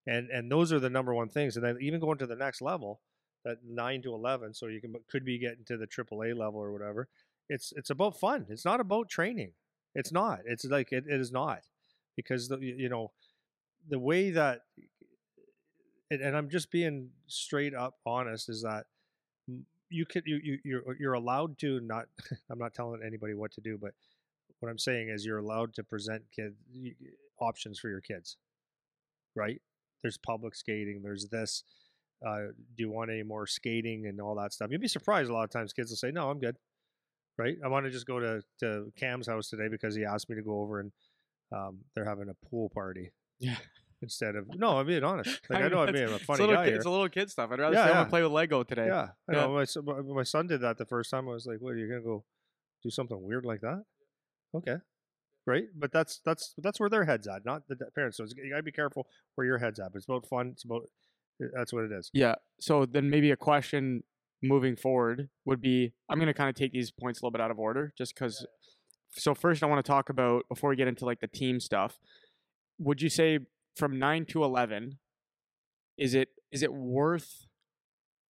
And and those are the number one things. And then even going to the next level, that nine to eleven, so you can could be getting to the AAA level or whatever. It's it's about fun. It's not about training. It's not. It's like it, it is not because the you know the way that and, I'm just being straight up honest is that you could you, you you're you're allowed to not I'm not telling anybody what to do but what I'm saying is you're allowed to present kid y- y- options for your kids right there's public skating there's this uh, do you want any more skating and all that stuff you'd be surprised a lot of times kids will say no I'm good right I want to just go to to Cam's house today because he asked me to go over and um, they're having a pool party Yeah. instead of no I'm being honest like I, mean, know I'm being a it's, funny little guy kid, here. it's a little kid stuff. I'd rather Yeah, stay home yeah. and play with Lego today. Yeah, I Yeah. know. My, son- my my son did that the first time. I was like, "What? Are you gonna go do something weird like that?" Okay, right. But that's that's that's where their heads at, not the parents. So it's, you gotta be careful where your head's at. But it's about fun. It's about uh, that's what it is. Yeah. So then maybe a question moving forward would be I'm going to kind of take these points a little bit out of order just because. So first, I want to talk about before we get into like the team stuff. Would you say from nine to eleven, is it is it worth,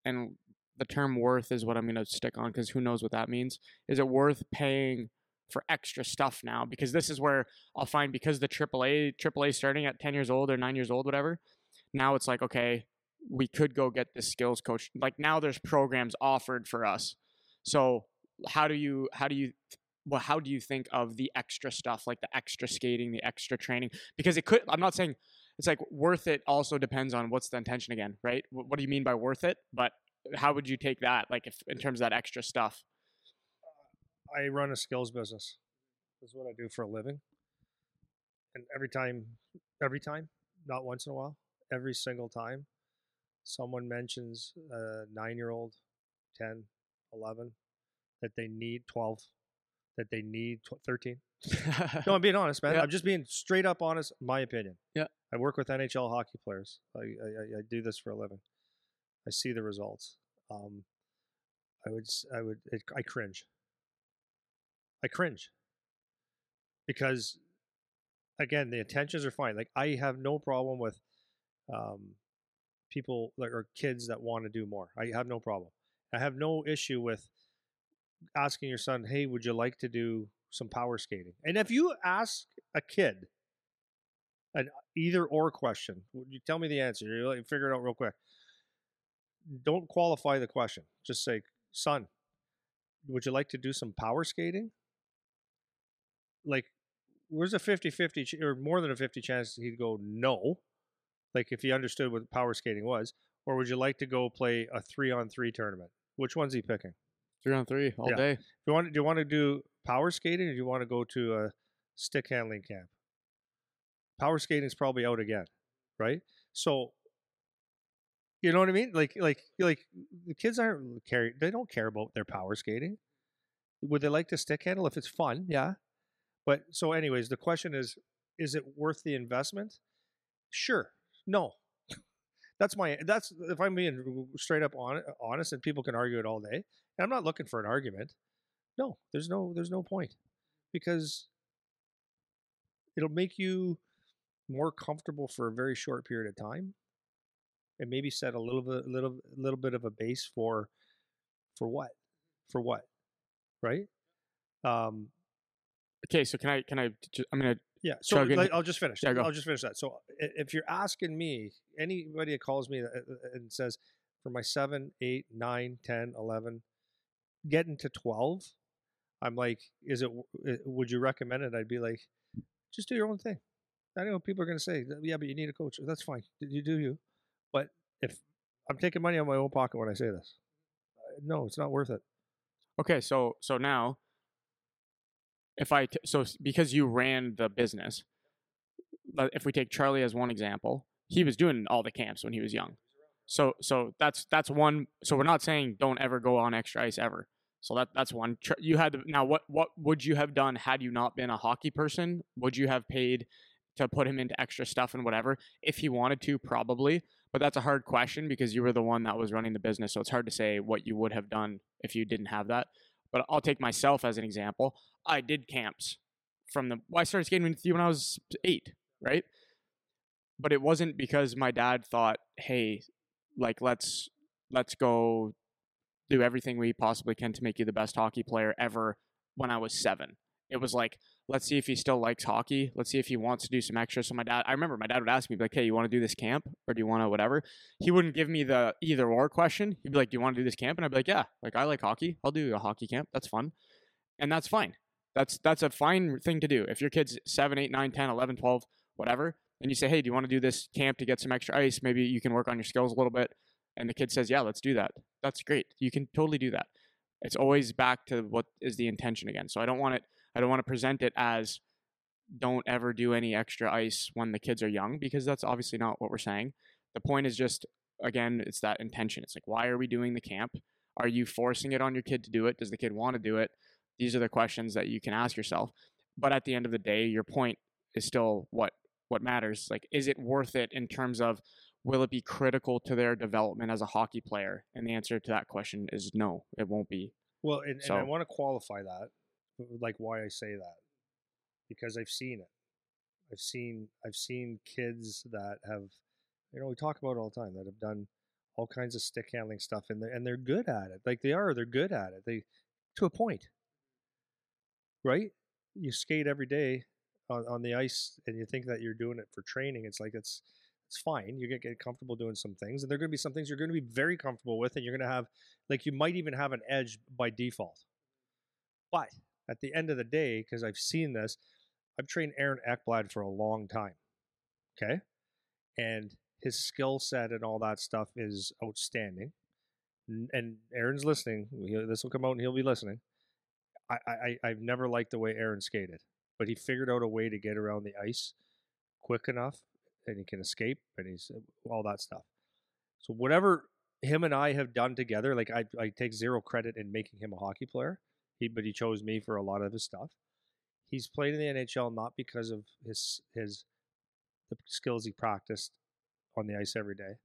and the term worth is what I'm going to stick on because who knows what that means. Is it worth paying for extra stuff now? Because this is where I'll find because the AAA AAA starting at ten years old or nine years old, whatever. Now it's like okay, we could go get this skills coach. Like now there's programs offered for us. So how do you how do you well how do you think of the extra stuff like the extra skating, the extra training? Because it could I'm not saying it's like worth it also depends on what's the intention again, right? What do you mean by worth it? But how would you take that like if in terms of that extra stuff? I run a skills business. This is what I do for a living. And every time, every time, not once in a while, every single time, someone mentions a nine year old, 10, 11, that they need 12, that they need 13. No, I'm being honest, man. Yeah. I'm just being straight up honest. My opinion. Yeah. I work with NHL hockey players. I, I, I- do this for a living. I see the results. Um, I would, I would, it, I cringe. I cringe because, again, the intentions are fine. Like I have no problem with um, people that are kids that want to do more. I have no problem. I have no issue with asking your son, "Hey, would you like to do some power skating?" And if you ask a kid an either or question, would you tell me the answer? You like, figure it out real quick. Don't qualify the question. Just say, "Son, would you like to do some power skating?" Like, where's a 50-50 ch- or more than a 50 chance he'd go no like if he understood what power skating was or would you like to go play a three on three tournament? Which one's he picking? Three on three all Yeah. day. do you want do you want to do power skating or do you want to go to a stick handling camp? Power skating's probably out again right? So you know what i mean? Like like like the kids aren't mm, care they don't care about their power skating. Would they like to stick handle if it's fun? Yeah but so anyways the question is is it worth the investment? Sure. No. That's my that's if i'm being straight up on, honest and people can argue it all day and i'm not looking for an argument no there's no there's no point because it'll make you more comfortable for a very short period of time and maybe set a little bit little little bit of a base for for what? For what? Right? Um Okay, so can I can I? I'm gonna yeah so like, i'll just finish. Yeah, go. i'll just finish that. So if you're asking me anybody that calls me uh, and says for my 7 8 9 10 11 getting to 12 i'm like is it uh, would you recommend it? I'd be like just do your own thing. I know people are going to say yeah but you need a coach. That's fine. You do you? But if i'm taking money out of my own pocket when i say this Uh, no it's not worth it. Okay, so so now, if I t- so because you ran the business, if we take Charlie as one example, he was doing all the camps when he was young. So so that's that's one. So we're not saying don't ever go on extra ice ever. So that that's one. You had now what what would you have done had you not been a hockey person? Would you have paid to put him into extra stuff and whatever if he wanted to? Probably, but that's a hard question because you were the one that was running the business. So it's hard to say what you would have done if you didn't have that. But I'll take myself as an example. I did camps from the. Well, I started skating with you when I was eight, right? But it wasn't because my dad thought, "Hey, like let's let's go do everything we possibly can to make you the best hockey player ever." When I was seven, it was like, let's see if he still likes hockey. Let's see if he wants to do some extra. So my dad, I remember my dad would ask me like, "Hey, you want to do this camp or do you want to whatever?" He wouldn't give me the either or question. He'd be like, "Do you want to do this camp?" And I'd be like, "Yeah, like I like hockey. I'll do a hockey camp. That's fun." And that's fine. That's that's a fine thing to do. If your kid's 7, 8, 9, 10, 11, 12, whatever, and you say, "Hey, do you want to do this camp to get some extra ice? Maybe you can work on your skills a little bit." And the kid says, "Yeah, let's do that." That's great. You can totally do that. It's always back to what is the intention again. So I don't want it I don't want to present it as don't ever do any extra ice when the kids are young because that's obviously not what we're saying. The point is just again, it's that intention. It's like why are we doing the camp? Are you forcing it on your kid to do it? Does the kid want to do it? These are the questions that you can ask yourself. But at the end of the day, your point is still what what matters. Like is it worth it in terms of will it be critical to their development as a hockey player? And the answer to that question is no, it won't be. Well, and, and I want to qualify that, like why I say that, because I've seen it. I've seen I've seen kids that have, you know, we talk about all the time that have done all kinds of stick handling stuff, and they and they're good at it. Like they are, they're good at it. They to a point, right? You skate every day on, on the ice, and you think that you're doing it for training. It's like it's it's fine. You're gonna get comfortable doing some things, and there are gonna be some things you're gonna be very comfortable with, and you're gonna have like you might even have an edge by default. But at the end of the day, because I've seen this, I've trained Aaron Ekblad for a long time. Okay. And his skill set and all that stuff is outstanding. And Aaron's listening. This will come out and he'll be listening. I, I, I- I've never liked the way Aaron skated, but he figured out a way to get around the ice quick enough and he can escape and he's uh, all that stuff. So whatever him and I have done together, like I, I take zero credit in making him a hockey player. He, but he chose me for a lot of his stuff. He's played in the NHL not because of his his the skills he practiced on the ice every day.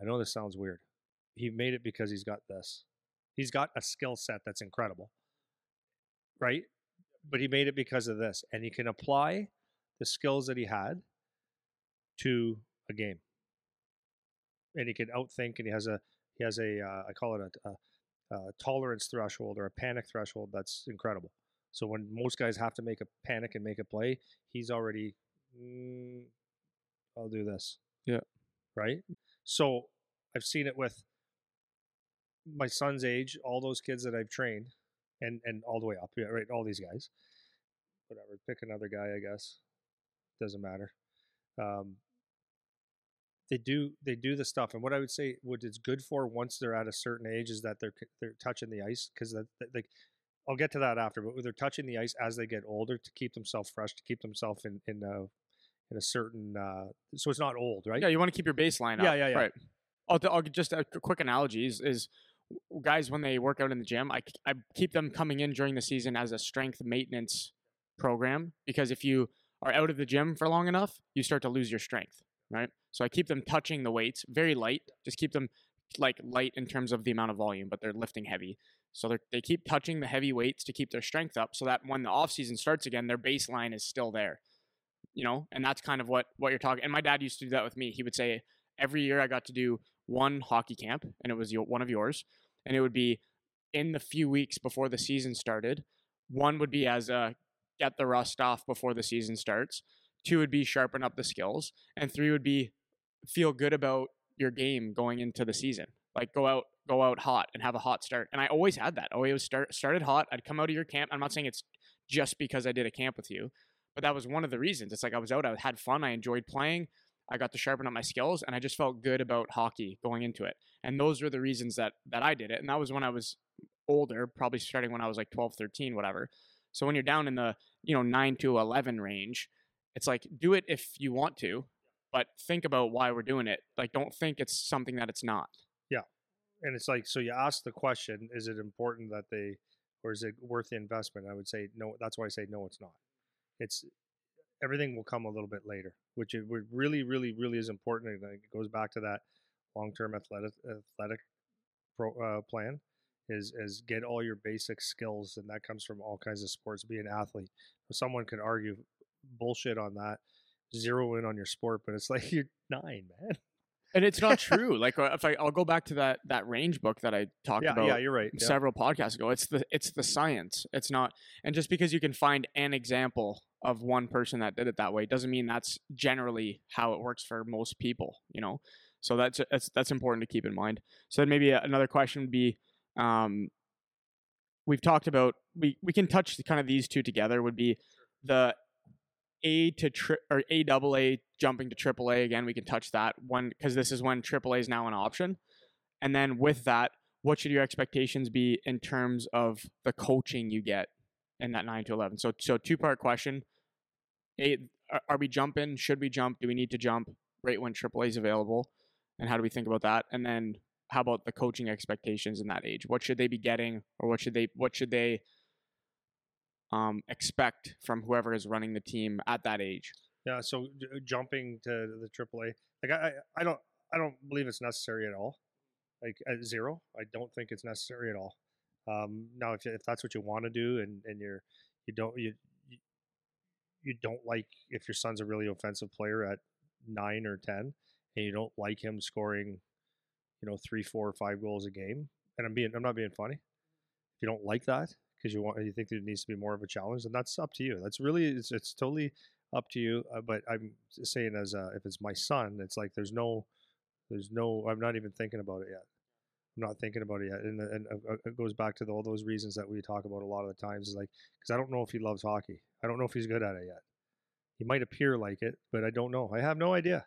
I know this sounds weird. He made it because he's got this. He's got a skill set that's incredible. Right? But he made it because of this. And he can apply the skills that he had to a game. And he can outthink and he has a he has a uh, I call it a, a uh, tolerance threshold or a panic threshold that's incredible. So when most guys have to make a panic and make a play, he's already, mm, I'll do this. Yeah. Right. So I've seen it with my son's age, all those kids that I've trained, and and all the way up, yeah, right, all these guys. Whatever, pick another guy, I guess. Doesn't matter. Um, they do they do the stuff, and what I would say, what it's good for once they're at a certain age, is that they're they're touching the ice because that like. I'll get to that after, but they're touching the ice as they get older to keep themselves fresh, to keep themselves in in a in a certain uh, so it's not old, right? Yeah, you want to keep your baseline up. Yeah, yeah, yeah. Right. I'll, I'll just a quick analogy is, is guys when they work out in the gym, I, I keep them coming in during the season as a strength maintenance program because if you are out of the gym for long enough, you start to lose your strength, right? So I keep them touching the weights very light, just keep them like light in terms of the amount of volume, but they're lifting heavy. So they they keep touching the heavy weights to keep their strength up so that when the off season starts again, their baseline is still there. You know, and that's kind of what what you're talking. And my dad used to do that with me. He would say every year I got to do one hockey camp, and it was one of yours, and it would be in the few weeks before the season started. One would be as a get the rust off before the season starts. Two would be sharpen up the skills, and three would be feel good about your game going into the season. Like go out, go out hot and have a hot start. And I always had that. I always start started hot. I'd come out of your camp. I'm not saying it's just because I did a camp with you, but that was one of the reasons. It's like I was out, I had fun, I enjoyed playing. I got to sharpen up my skills and I just felt good about hockey going into it. And those were the reasons that that I did it. And that was when I was older, probably starting when I was like 12, 13, whatever. So when you're down in the, you know, 9 to 11 range, it's like do it if you want to, but think about why we're doing it. Like don't think it's something that it's not. Yeah. And it's like so you ask the question, is it important that they or is it worth the investment? I would say no, that's why I say no it's not. It's everything will come a little bit later, which it really, really, really is important. And it goes back to that long-term athletic athletic pro, uh, plan is is get all your basic skills, and that comes from all kinds of sports. Be an athlete. Someone could argue bullshit on that, zero in on your sport, but it's like you're nine, man. And it's not true. like uh, if I, I'll go back to that that range book that I talked yeah, about. Yeah, you're right. Yeah. Several podcasts ago. It's the it's the science. It's not. And just because you can find an example of one person that did it that way doesn't mean that's generally how it works for most people. You know. So that's that's that's important to keep in mind. So then maybe another question would be, um, we've talked about we we can touch kind of these two together. Would be the a to tri- or A double A jumping to triple A again. We can touch that one because this is when triple A is now an option. And then with that, what should your expectations be in terms of the coaching you get in that nine to eleven? So so two part question. A are we jumping? Should we jump? Do we need to jump right when triple A is available? And how do we think about that? And then how about the coaching expectations in that age? What should they be getting, or what should they what should they um, expect from whoever is running the team at that age. Yeah, so j- jumping to the AAA, like I, I don't, I don't believe it's necessary at all. Like at zero, I don't think it's necessary at all. Um, now, if, if that's what you want to do, and and you're, you don't you, you don't like if your son's a really offensive player at nine or ten, and you don't like him scoring, you know, three, four, five goals a game. And I'm being, I'm not being funny. If you don't like that, because you want you think there needs to be more of a challenge, and that's up to you. That's really it's, it's totally up to you. Uh, but I'm saying as if it's my son, it's like there's no there's no I'm not even thinking about it yet. I'm not thinking about it yet, and and uh, uh it goes back to the, all those reasons that we talk about a lot of the times. Is like because I don't know if he loves hockey. I don't know if he's good at it yet. He might appear like it, but I don't know. I have no idea.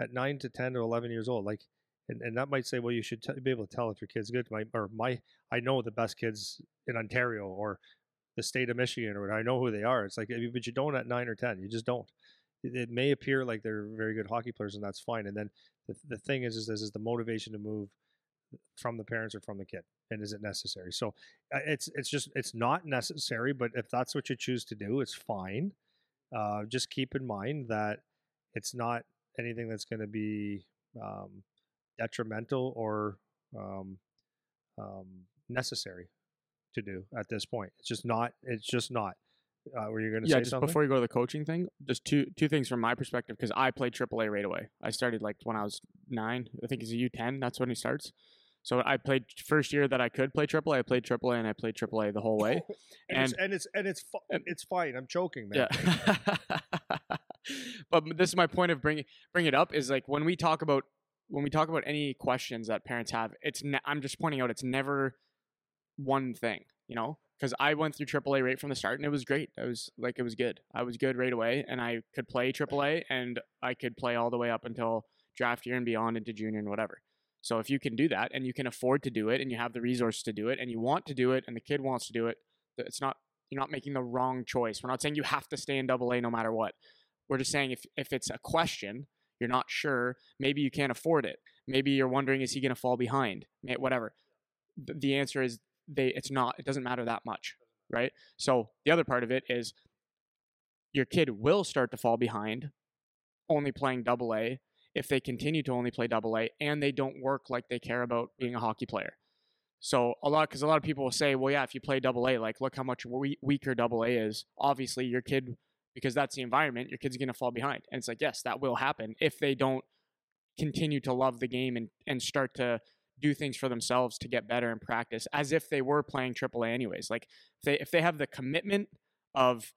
At nine to ten to eleven years old, like and, and that might say, well, you should t- be able to tell if your kid's good. My or my, I know the best kids in Ontario or the state of Michigan, or I know who they are. It's like, but you don't at nine or ten. You just don't. It, it may appear like they're very good hockey players, and that's fine. And then the, the thing is, is this is the motivation to move from the parents or from the kid, and is it necessary? So uh, it's it's just it's not necessary. But if that's what you choose to do, it's fine. Uh, just keep in mind that it's not anything that's going to be um, detrimental or um, um, necessary to do at this point. It's just not. It's just not. Uh, were you going to yeah, say just something? before you go to the coaching thing, just two two things from my perspective because I played AAA right away. I started like when I was nine. I think he's a U ten. That's when he starts. So I played first year that I could play AAA. I played AAA and I played AAA the whole way. and, it's, and it's and it's and- it's fine. I'm joking, man. Yeah. but this is my point of bringing bring it up is like when we talk about when we talk about any questions that parents have, it's ne- I'm just pointing out it's never one thing, you know, because I went through AAA right from the start and it was great. I was like it was good. I was good right away and I could play AAA and I could play all the way up until draft year and beyond into junior and whatever. So if you can do that and you can afford to do it and you have the resources to do it and you want to do it and the kid wants to do it, it's not you're not making the wrong choice. We're not saying you have to stay in double A no matter what. We're just saying if if it's a question, you're not sure, maybe you can't afford it. Maybe you're wondering is he going to fall behind? Whatever. The answer is they it's not it doesn't matter that much, right? So the other part of it is your kid will start to fall behind only playing double A if they continue to only play double A and they don't work like they care about being a hockey player. So a lot, because a lot of people will say, well, yeah, if you play double A, like look how much we- weaker double A is. Obviously, your kid, because that's the environment, your kid's going to fall behind. And it's like, yes, that will happen if they don't continue to love the game and, and start to do things for themselves to get better and practice as if they were playing AAA anyways. Like if they if they have the commitment of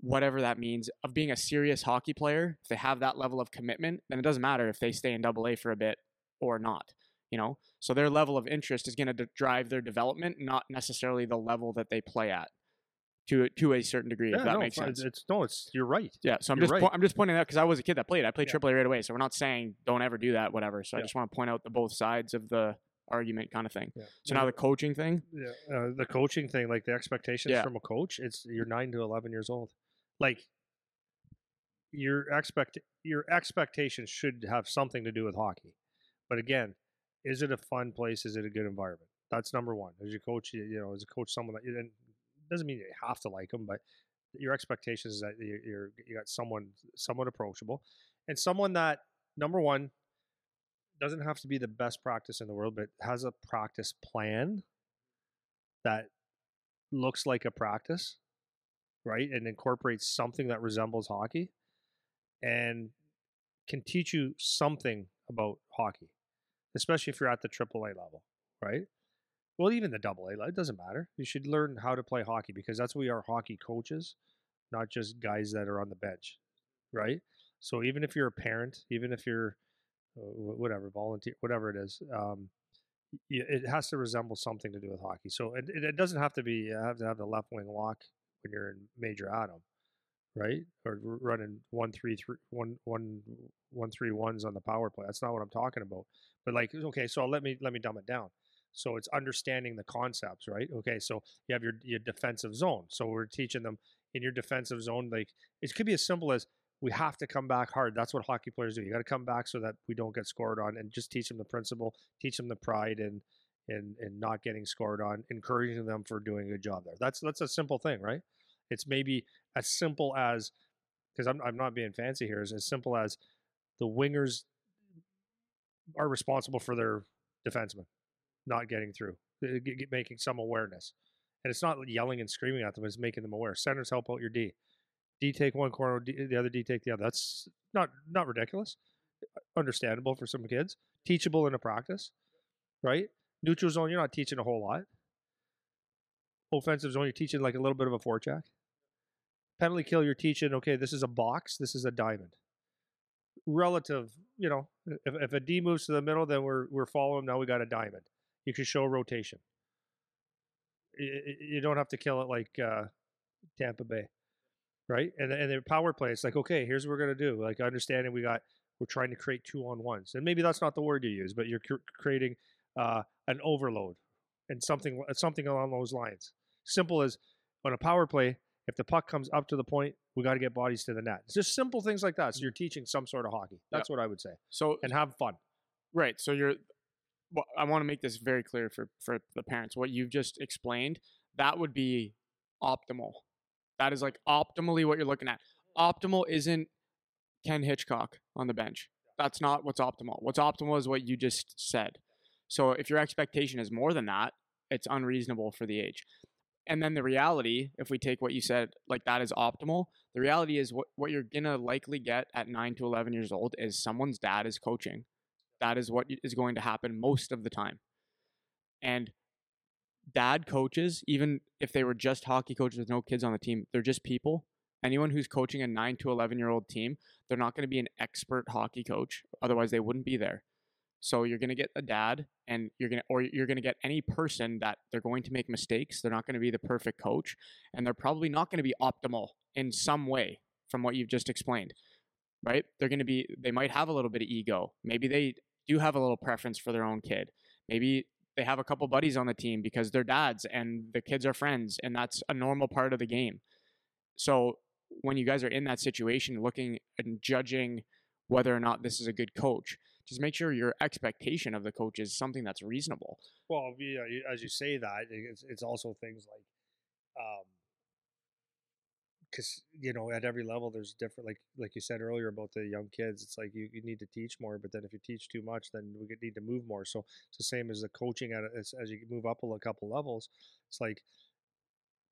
whatever that means of being a serious hockey player, if they have that level of commitment, then it doesn't matter if they stay in double A for a bit or not, you know? So their level of interest is going to drive their development, not necessarily the level that they play at to to a certain degree, if that no, makes sense. It's no, it's you're right. Yeah, so I'm You're just right. po- I'm just pointing out because I was a kid that played. I played Yeah. AAA right away, so we're not saying don't ever do that, whatever. So I just want to point out the both sides of the argument, kind of thing. Yeah. So now the coaching thing, Yeah, uh, the coaching thing, like the expectations Yeah. from a coach, it's you're nine to eleven years old. Like your expect your expectations should have something to do with hockey. But again, is it a fun place? Is it a good environment? That's number one. As your coach, you, you know, as a coach, someone that and doesn't mean you have to like them, but your expectations is that you're, you got someone somewhat approachable, and someone that number one doesn't have to be the best practice in the world, but has a practice plan that looks like a practice, right? And incorporates something that resembles hockey and can teach you something about hockey, especially if you're at the AAA level, right? Well, even the double A, it doesn't matter. You should learn how to play hockey because that's what we are hockey coaches, not just guys that are on the bench, right? So even if you're a parent, even if you're uh, whatever volunteer, whatever it is, um, it has to resemble something to do with hockey. So it, it doesn't have to be you have to have the left wing lock when you're in Major Atom, right? Or running one three three one one one three ones on the power play. That's not what I'm talking about. But like, okay, so let me let me dumb it down. So it's understanding the concepts, right? Okay, so you have your your defensive zone. So we're teaching them in your defensive zone. Like it could be as simple as we have to come back hard. That's what hockey players do. You got to come back so that we don't get scored on, and just teach them the principle, teach them the pride and in in not getting scored on, encouraging them for doing a good job there. That's that's a simple thing, right? It's maybe as simple as because I'm I'm not being fancy here. Is as simple as the wingers are responsible for their defensemen not getting through, uh, making some awareness. And it's not yelling and screaming at them; it's making them aware. Centers help out your D. D take one corner, D, the other D take the other. That's not not ridiculous. Understandable for some kids. Teachable in a practice, right? Neutral zone, you're not teaching a whole lot. Offensive zone, you're teaching like a little bit of a forecheck. Penalty kill, you're teaching. Okay, this is a box. This is a diamond. Relative, you know, if, if a D moves to the middle, then we're we're following. Now we got a diamond. You can show rotation. You don't have to kill it like uh, Tampa Bay right? And and the power play, it's like, okay, here's what we're gonna do. Like understanding we got, we're trying to create two on ones, and maybe that's not the word you use, but you're creating uh, an overload and something something along those lines. Simple as on a power play, if the puck comes up to the point, we got to get bodies to the net. It's just simple things like that. So you're teaching some sort of hockey. That's what I would say, so and have fun. Right. So you're. Well, I want to make this very clear for for the parents. What you've just explained, that would be optimal. That is like optimally what you're looking at. Optimal isn't Ken Hitchcock on the bench. That's not what's optimal. What's optimal is what you just said. So if your expectation is more than that, it's unreasonable for the age. And then the reality, if we take what you said, like that is optimal, the reality is what, what you're gonna likely get at nine to eleven years old is someone's dad is coaching. That is what is going to happen most of the time. And dad coaches, even if they were just hockey coaches with no kids on the team, they're just people. Anyone who's coaching a 9 to 11 year old team, they're not going to be an expert hockey coach. Otherwise, they wouldn't be there. So you're going to get a dad and you're going to or you're going to get any person that they're going to make mistakes. They're not going to be the perfect coach and they're probably not going to be optimal in some way from what you've just explained. Right? They're going to be they might have a little bit of ego. Maybe they do have a little preference for their own kid. Maybe they have a couple buddies on the team because they're dads and the kids are friends and that's a normal part of the game. So when you guys are in that situation looking and judging whether or not this is a good coach, just make sure your expectation of the coach is something that's reasonable. Well, as you say that, it's, it's also things like, um, because you know at every level there's different like like you said earlier about the young kids it's like you, you need to teach more but then if you teach too much then we need to move more. So it's the same as the coaching at as, as you move up a couple levels it's like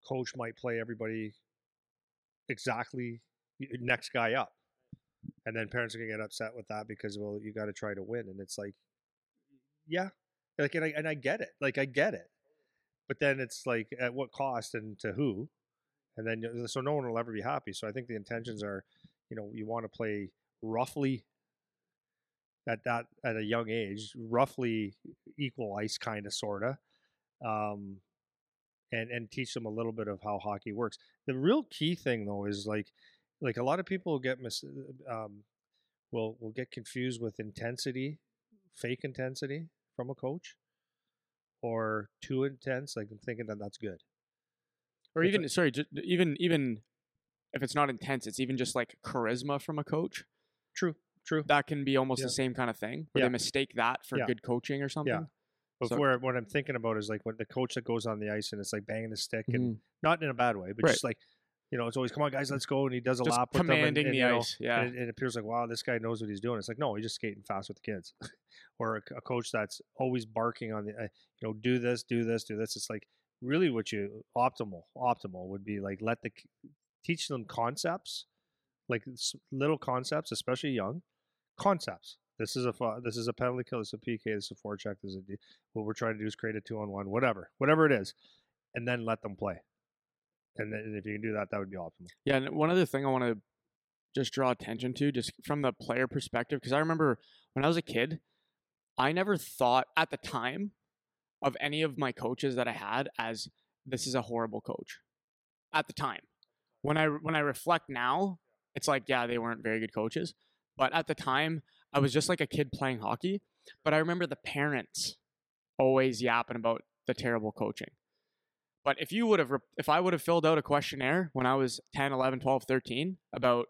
coach might play everybody exactly next guy up and then parents are gonna get upset with that because well you got to try to win and it's like yeah like and I, and I get it like i get it but then it's like at what cost and to who and then so no one will ever be happy. So I think the intentions are, you know, you want to play roughly at that at a young age, roughly equal ice, kind of, sorta, um, and and teach them a little bit of how hockey works. The real key thing though is like, like a lot of people get mis, um, will will get confused with intensity, fake intensity from a coach, or too intense, like thinking that that's good or even sorry, just, even even if it's not intense, it's even just like charisma from a coach. True, true. That can be almost yeah. the same kind of thing, where yeah. they mistake that for yeah. good coaching or something. Yeah. But so, where what I'm thinking about is like when the coach that goes on the ice and it's like banging the stick and mm-hmm. not in a bad way, but right. just like you know, it's always come on guys, let's go, and he does a just lap with commanding them and, and, the you know, ice, yeah, and it, it, appears like wow, this guy knows what he's doing. It's like no, he's just skating fast with the kids, or a, a, coach that's always barking on the, uh, you know, do this, do this, do this. It's like really what you optimal optimal would be like let the teach them concepts like little concepts especially young concepts. This is a this is a penalty kill this is a pk this is a forecheck this is a what we're trying to do is create a two on one whatever whatever it is and then let them play. And then if you can do that that would be optimal. Yeah and one other thing i want to just draw attention to just from the player perspective because i remember when i was a kid i never thought at the time of any of my coaches that I had as this is a horrible coach at the time. When I when I reflect now, it's like yeah, they weren't very good coaches, but at the time I was just like a kid playing hockey, but I remember the parents always yapping about the terrible coaching. But if you would have if I would have filled out a questionnaire when I was 10, 11, 12, 13 about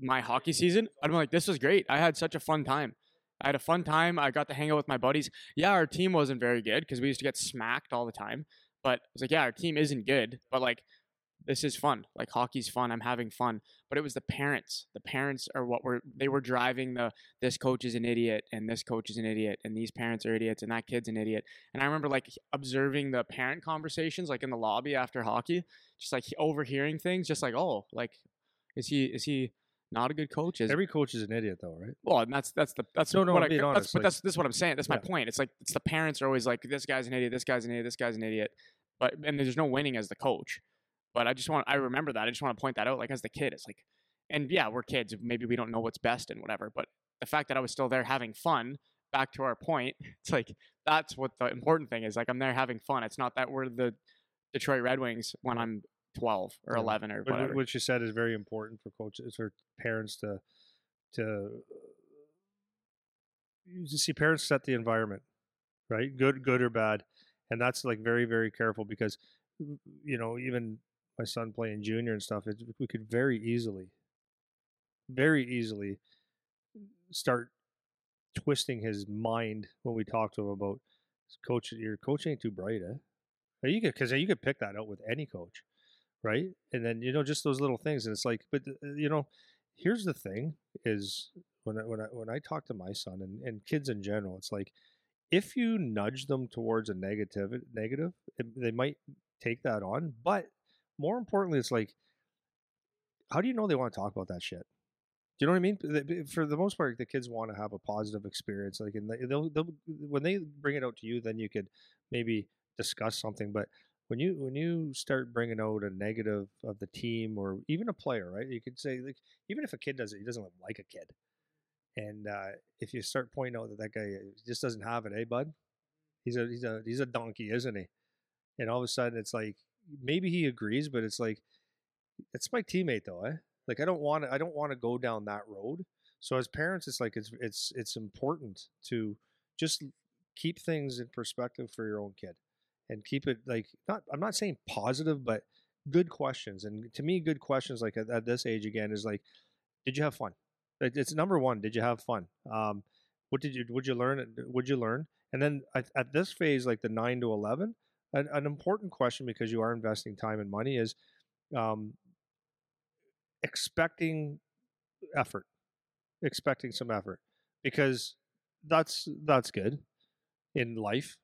my hockey season, I'd be like this was great. I had such a fun time. I had a fun time. I got to hang out with my buddies. Yeah, our team wasn't very good because we used to get smacked all the time. But I was like, yeah, our team isn't good, but like this is fun. Like hockey's fun. I'm having fun. But it was the parents. The parents are what were they were driving the this coach is an idiot and this coach is an idiot and these parents are idiots and that kid's an idiot. And I remember like observing the parent conversations like in the lobby after hockey, just like overhearing things, just like, oh, like is he is he not a good coach is every coach is an idiot though, right? Well, and that's that's the that's no, no, what I, honest, that's, like, but that's this is what I'm saying. That's yeah. my point. It's like it's the parents are always like, this guy's an idiot, this guy's an idiot, this guy's an idiot, but and there's no winning as the coach. But I just want I remember that. I just want to point that out. Like as the kid, it's like, and yeah, we're kids. Maybe we don't know what's best and whatever. But the fact that I was still there having fun. Back to our point, it's like that's what the important thing is. Like I'm there having fun. It's not that we're the Detroit Red Wings when I'm 12 or yeah. 11 or whatever. What you said is very important for coaches, for parents to, to, you see parents set the environment, right? Good, good or bad. And that's like very, very careful because, you know, even my son playing junior and stuff, it, we could very easily, very easily start twisting his mind when we talk to him about coach. Your coach ain't too bright, eh? You could because you could pick that out with any coach right? And then you know just those little things, and it's like, but uh, you know, here's the thing: is when I, when I when I talk to my son and, and kids in general, it's like if you nudge them towards a negative negative, they might take that on. But more importantly, it's like, how do you know they want to talk about that shit? Do you know what I mean? For the most part, the kids want to have a positive experience. Like, and they'll, they'll when they bring it out to you, then you could maybe discuss something. But when you when you start bringing out a negative of the team or even a player, right? You could say like even if a kid does it, he doesn't like a kid. And uh, if you start pointing out that that guy just doesn't have it, eh, bud? He's a he's a he's a donkey, isn't he? And all of a sudden, it's like maybe he agrees, but it's like it's my teammate though, eh? Like I don't want to I don't want to go down that road. So as parents, it's like it's it's it's important to just keep things in perspective for your own kid and keep it like not I'm not saying positive, but good questions. And to me, good questions like at, at this age again is like, did you have fun? It's number one. Did you have fun? Um, what did you would you learn? Would you learn? And then at, at this phase, like the nine to eleven, an, an important question because you are investing time and money is um, expecting effort, expecting some effort, because that's that's good in life,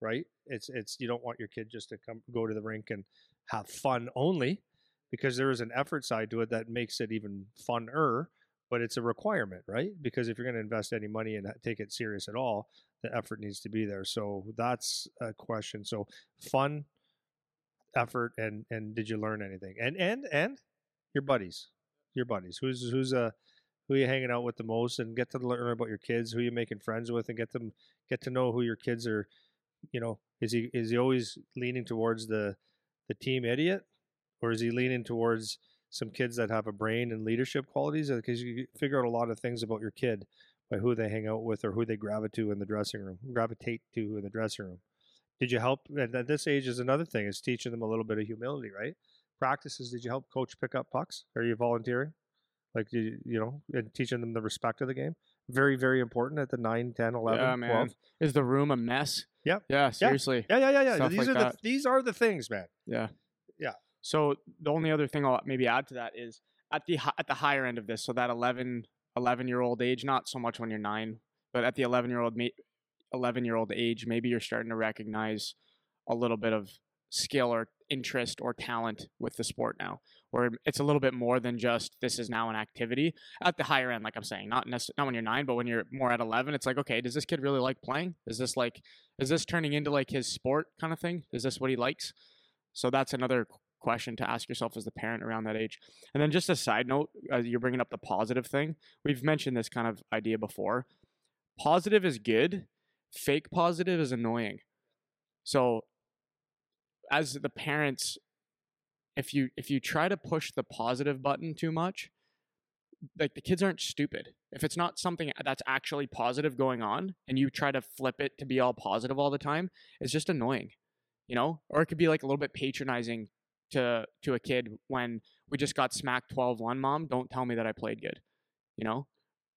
right? It's it's you don't want your kid just to come go to the rink and have fun only, because there is an effort side to it that makes it even funner. But it's a requirement, right? Because if you're going to invest any money and take it serious at all, the effort needs to be there. So that's a question. So fun, effort, and and did you learn anything? And and and your buddies, your buddies. Who's who's uh who you hanging out with the most, and get to learn about your kids. Who you making friends with, and get them get to know who your kids are. You know, is he is he always leaning towards the the team idiot, or is he leaning towards some kids that have a brain and leadership qualities? Uh, because you figure out a lot of things about your kid by who they hang out with or who they gravitate to in the dressing room, gravitate to in the dressing room. Did you help? And at this age is another thing is teaching them a little bit of humility, right? Practices. Did you help coach pick up pucks? Are you volunteering? Like you, you know, and teaching them the respect of the game. Very, very important at the 9, 10, 11, yeah, 12. Is the room a mess? Yep. Yeah, seriously. Yeah, yeah, yeah, yeah. These like are that. the these are the things, man. Yeah. Yeah. So the only other thing I'll maybe add to that is at the at the higher end of this, so that 11, 11 year old age, not so much when you're nine, but at the 11 year old 11 year old age, maybe you're starting to recognize a little bit of skill or interest or talent with the sport now, where it's a little bit more than just this is now an activity at the higher end. Like I'm saying, not necess- not when you're nine, but when you're more at 11, it's like okay, does this kid really like playing? Is this like is this turning into like his sport kind of thing? Is this what he likes? So that's another question to ask yourself as the parent around that age. And then just a side note, uh, you're bringing up the positive thing. We've mentioned this kind of idea before. Positive is good. Fake positive is annoying. So as the parents if you if you try to push the positive button too much, like the kids aren't stupid. If it's not something that's actually positive going on and you try to flip it to be all positive all the time, it's just annoying. You know? Or it could be like a little bit patronizing to to a kid when we just got smacked 12-1, mom, don't tell me that I played good. You know?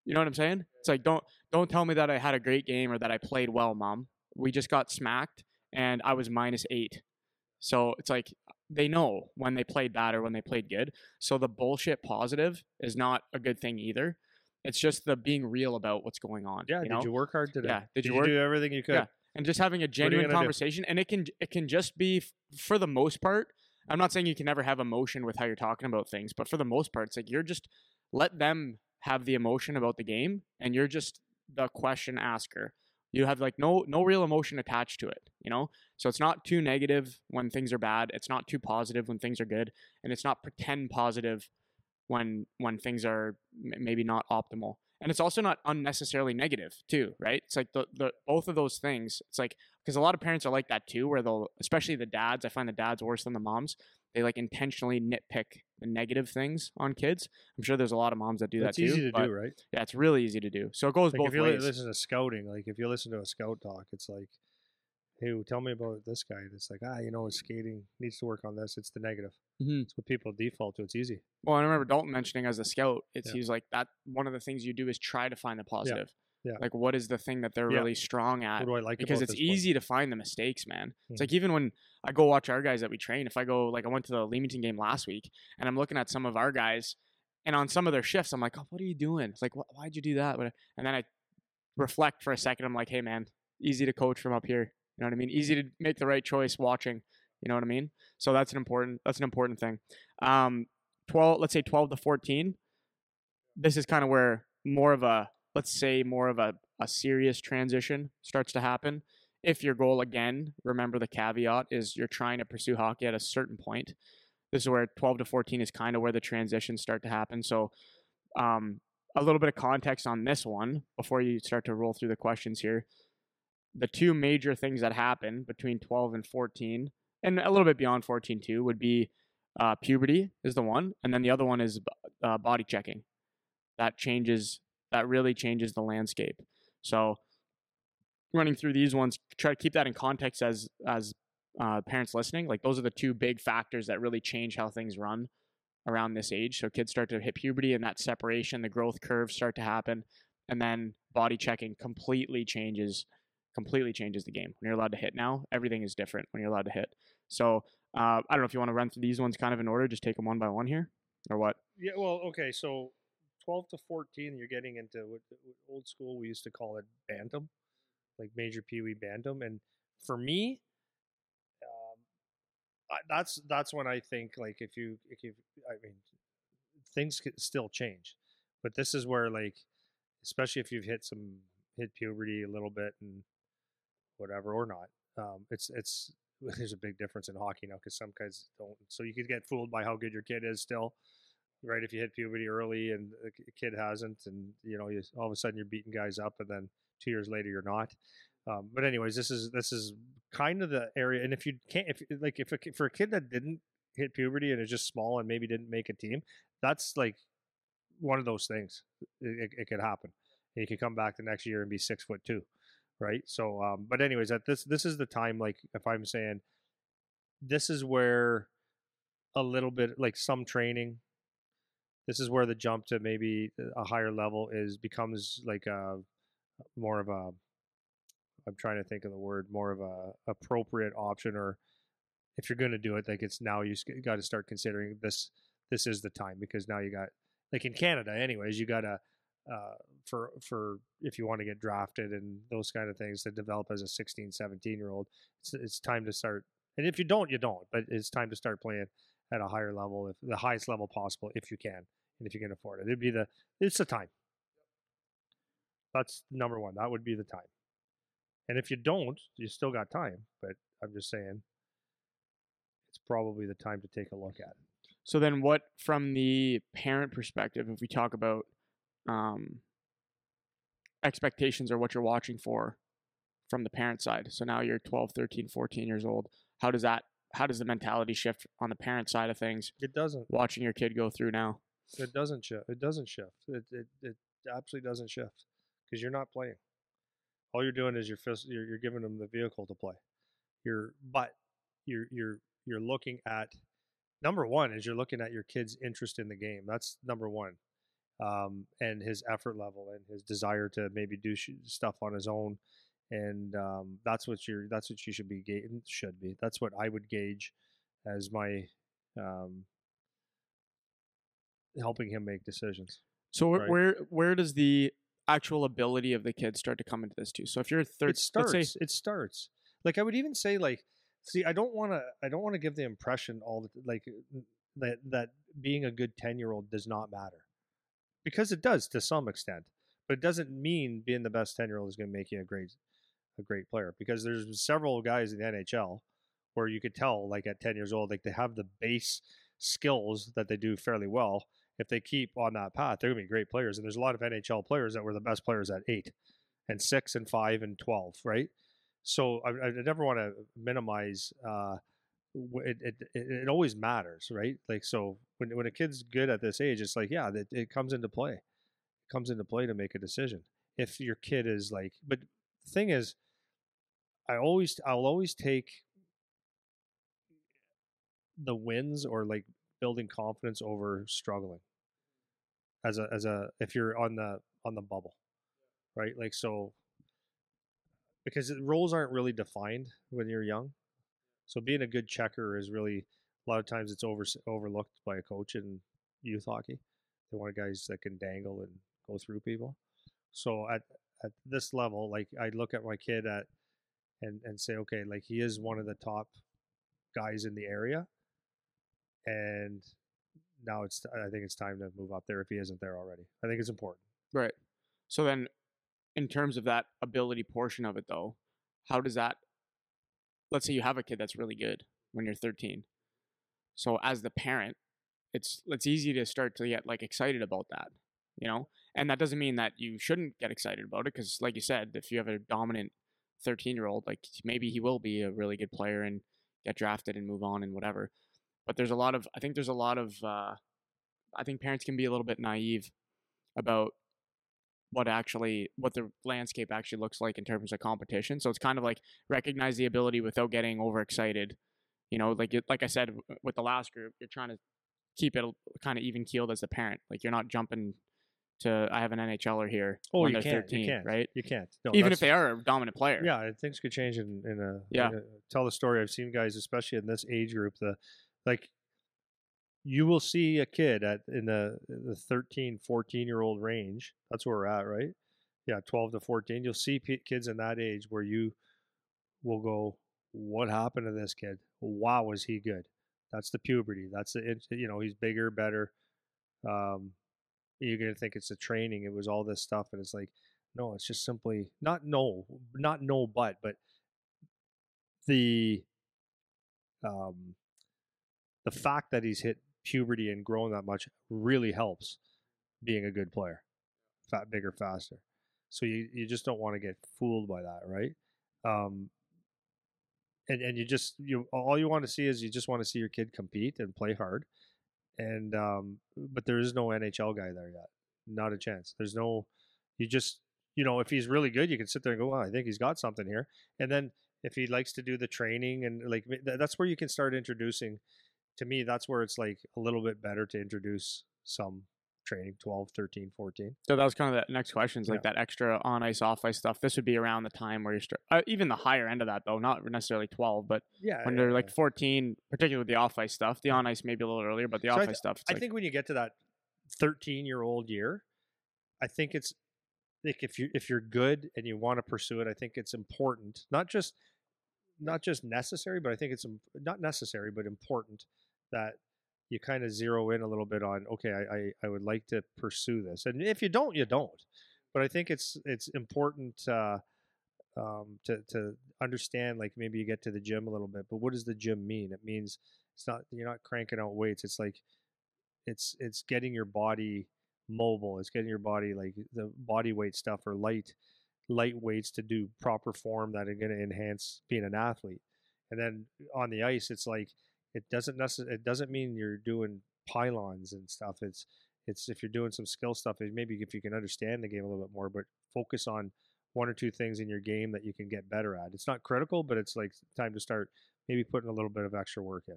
You know what I'm saying? It's like don't don't tell me that I had a great game or that I played well, mom. We just got smacked and I was minus 8. So it's like they know when they played bad or when they played good. So the bullshit positive is not a good thing either. It's just the being real about what's going on. Yeah. you did know? you work hard today? Yeah, did you you, work- do everything you could? Yeah. and just having a genuine gonna do? conversation and it can it can just be for the most part i'm not saying you can never have emotion with how you're talking about things but for the most part it's like you're just let them have the emotion about the game and you're just the question asker you have like no no real emotion attached to it you know? So it's not too negative when things are bad it's not too positive when things are good and it's not pretend positive when when things are m- maybe not optimal. And it's also not unnecessarily negative too right? It's like the, the both of those things it's like because a lot of parents are like that too where they'll especially the dads i find the dads worse than the moms they like intentionally nitpick negative things on kids i'm sure there's a lot of moms that do That's that too It's easy to do, right? yeah it's really easy to do so it goes Like both if you ways listen to scouting, like if you listen to a scout talk, it's like, hey, tell me about this guy. And it's like, ah, you know, his skating needs to work on this. It's the negative. Mhm. It's what people default to. It's easy. Well, I remember Dalton mentioning as a scout, it's Yeah. he's like that. One of the things you do is try to find the positive. Yeah. Like, what is the thing that they're Yeah. really strong at? What do I like because it's easy to find the mistakes, man. It's Mhm. like even when I go watch our guys that we train, if I go like I went to the Leamington game last week and I'm looking at some of our guys and on some of their shifts, I'm like, oh, what are you doing? It's like, "Wh- why'd you do that? And then I reflect for a second. I'm like, hey, man, easy to coach from up here. You know what I mean? Easy to make the right choice watching. You know what I mean? So that's an important that's an important thing. Um, twelve, let's say twelve to fourteen. this is kind of where more of a let's say more of a, a serious transition starts to happen. If your goal again, remember the caveat is you're trying to pursue hockey at a certain point. This is where 12 to 14 is kind of where the transitions start to happen. So, um, a little bit of context on this one before you start to roll through the questions here. The two major things that happen between 12 and 14, and a little bit beyond 14 too, would be uh, puberty is the one, and then the other one is uh, body checking. That changes. That really changes the landscape. So, running through these ones, try to keep that in context as as uh, parents listening. Like those are the two big factors that really change how things run around this age. So kids start to hit puberty, and that separation, the growth curves start to happen, and then body checking completely changes completely changes the game. When you're allowed to hit now, everything is different when you're allowed to hit. So uh, I don't know if you want to run through these ones kind of in order, just take them one by one here, or what? Yeah, well, okay, so 12 to 14, you're getting into what, what old school we used to call it bantam, like major pee wee bantam, and for me, um, I, that's that's when I think like if you if you I mean things could still change, but this is where like especially if you've hit some hit puberty a little bit and whatever or not, um, it's it's there's a big difference in hockey now because some guys don't. So you could get fooled by how good your kid is still, right? If you hit puberty early and the kid hasn't, and you know, you, all of a sudden you're beating guys up, and then two years later you're not. Um, but anyways, this is this is kind of the area. And if you can't, if like if a, for a kid that didn't hit puberty and is just small and maybe didn't make a team, that's like one of those things. It, it, it could happen. And you could come back the next year and be six foot two right? So, um, but anyways, at this this is the time. Like, if I'm saying, this is where a little bit like some training. This is where the jump to maybe a higher level is becomes like a more of a. I'm trying to think of the word more of a appropriate option, or if you're going to do it, like it's now you got to start considering this. This is the time because now you got like in Canada, anyways, you got to uh, for for if you want to get drafted and those kind of things to develop as a 16 17 year old it's, it's time to start and if you don't you don't but it's time to start playing at a higher level if the highest level possible if you can and if you can afford it it'd be the it's the time that's number one that would be the time and if you don't you still got time but i'm just saying it's probably the time to take a look at it so then what from the parent perspective if we talk about um, expectations or what you're watching for from the parent side. So now you're 12, 13, 14 years old. How does that how does the mentality shift on the parent side of things? It doesn't. Watching your kid go through now. It doesn't shift. It doesn't shift. It it, it absolutely doesn't shift because you're not playing. All you're doing is you're, you're you're giving them the vehicle to play. You're but you're you're you're looking at number one is you're looking at your kid's interest in the game. That's number one um, and his effort level and his desire to maybe do sh- stuff on his own. And um, that's what you're. That's what you should be. Ga- should be. That's what I would gauge as my um, helping him make decisions. So right? where where does the actual ability of the kid start to come into this too? So if you're third, it starts. Say, it starts. Like I would even say, like, see, I don't want to. I don't want to give the impression all the like that that being a good ten year old does not matter because it does to some extent. But it doesn't mean being the best ten year old is going to make you a great a great player because there's several guys in the NHL where you could tell like at 10 years old like they have the base skills that they do fairly well if they keep on that path they're going to be great players and there's a lot of NHL players that were the best players at 8 and 6 and 5 and 12 right so I, I never want to minimize uh, it, it, it always matters, right? Like so when when a kid's good at this age, it's like yeah, it, it comes into play. It comes into play to make a decision. If your kid is like, but the thing is, I always I'll always take the wins or like building confidence over struggling. As a as a if you're on the on the bubble, right? Like so, because roles aren't really defined when you're young so being a good checker is really a lot of times it's over overlooked by a coach in youth hockey. They want guys that can dangle and go through people. So at at this level, like I look at my kid at and and say, okay, like he is one of the top guys in the area, and now it's I think it's time to move up there if he isn't there already. I think it's important. Right. So then, in terms of that ability portion of it, though, how does that? Let's say you have a kid that's really good when you're 13. So as the parent, it's it's easy to start to get like excited about that, you know. And that doesn't mean that you shouldn't get excited about it, because like you said, if you have a dominant 13 year old, like maybe he will be a really good player and get drafted and move on and whatever. But there's a lot of I think there's a lot of uh, I think parents can be a little bit naive about what actually what the landscape actually looks like in terms of competition. So it's kind of like recognize the ability without getting overexcited. You know, like like I said with the last group, you're trying to keep it kind of even keeled as a parent. Like you're not jumping to I have an NHLer here Oh, when you can't, 13, you can't, right? You can't. No, Even if they are a dominant player. Yeah, things could change in, in a Yeah. in a- tell the story. I've seen guys, especially in this age group, the like you will see a kid at in the the 13, 14 year old range. That's where we're at, right? Yeah, 12 to 14. You'll see p- kids in that age where you will go, "What happened to this kid? Wow, was he good?" That's the puberty. That's the you know he's bigger, better. Um, you're gonna think it's the training. It was all this stuff, and it's like, no, it's just simply not no, not no, but but the um the fact that he's hit puberty and grown that much really helps being a good player, fat, bigger, faster. So you you just don't want to get fooled by that, right? Um, and and you just you all you want to see is you just want to see your kid compete and play hard, and um, but there is no NHL guy there yet, not a chance. There's no, you just you know if he's really good, you can sit there and go, well, I think he's got something here, and then if he likes to do the training and like that's where you can start introducing. To me, that's where it's like a little bit better to introduce some training 12 13 14 So that was kind of the next question. Is like that extra on ice, off ice stuff. This would be around the time where you start, uh, even the higher end of that though, not necessarily 12, but yeah when they're like 14, particularly with the off ice stuff. The on ice maybe a little earlier, but the So off th- ice stuff. It's I like, think when you get to that 13 year old year, I think it's like if you if you're good and you want to pursue it, I think it's important, not just not just necessary, but I think it's not necessary, but important that you kind of zero in a little bit on okay, I, I I would like to pursue this, and if you don't, you don't. But I think it's it's important uh, um, to to understand like maybe you get to the gym a little bit, but what does the gym mean? It means it's not you're not cranking out weights. It's like it's it's getting your body mobile. It's getting your body like the body weight stuff or light light weights to do proper form that are going to enhance being an athlete. And then on the ice, it's like it doesn't necessarily it doesn't mean you're doing pylons and stuff. It's it's if you're doing some skill stuff, maybe if you can understand the game a little bit more, but focus on one or two things in your game that you can get better at. It's not critical, but it's like time to start maybe putting a little bit of extra work in.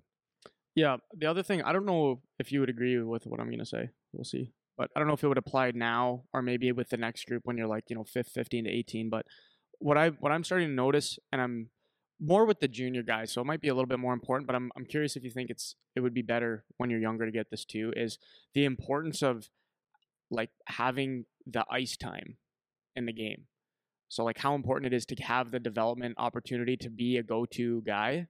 yeah. The other thing, I don't know if you would agree with what I'm going to say. We'll see. But I don't know if it would apply now or maybe with the next group when you're like, you know, fifth, 15 to 18. But what I what I'm starting to notice, and I'm more with the junior guys, so it might be a little bit more important. But I'm I'm curious if you think it's it would be better when you're younger to get this too. Is the importance of like having the ice time in the game. So like how important it is to have the development opportunity to be a go-to guy.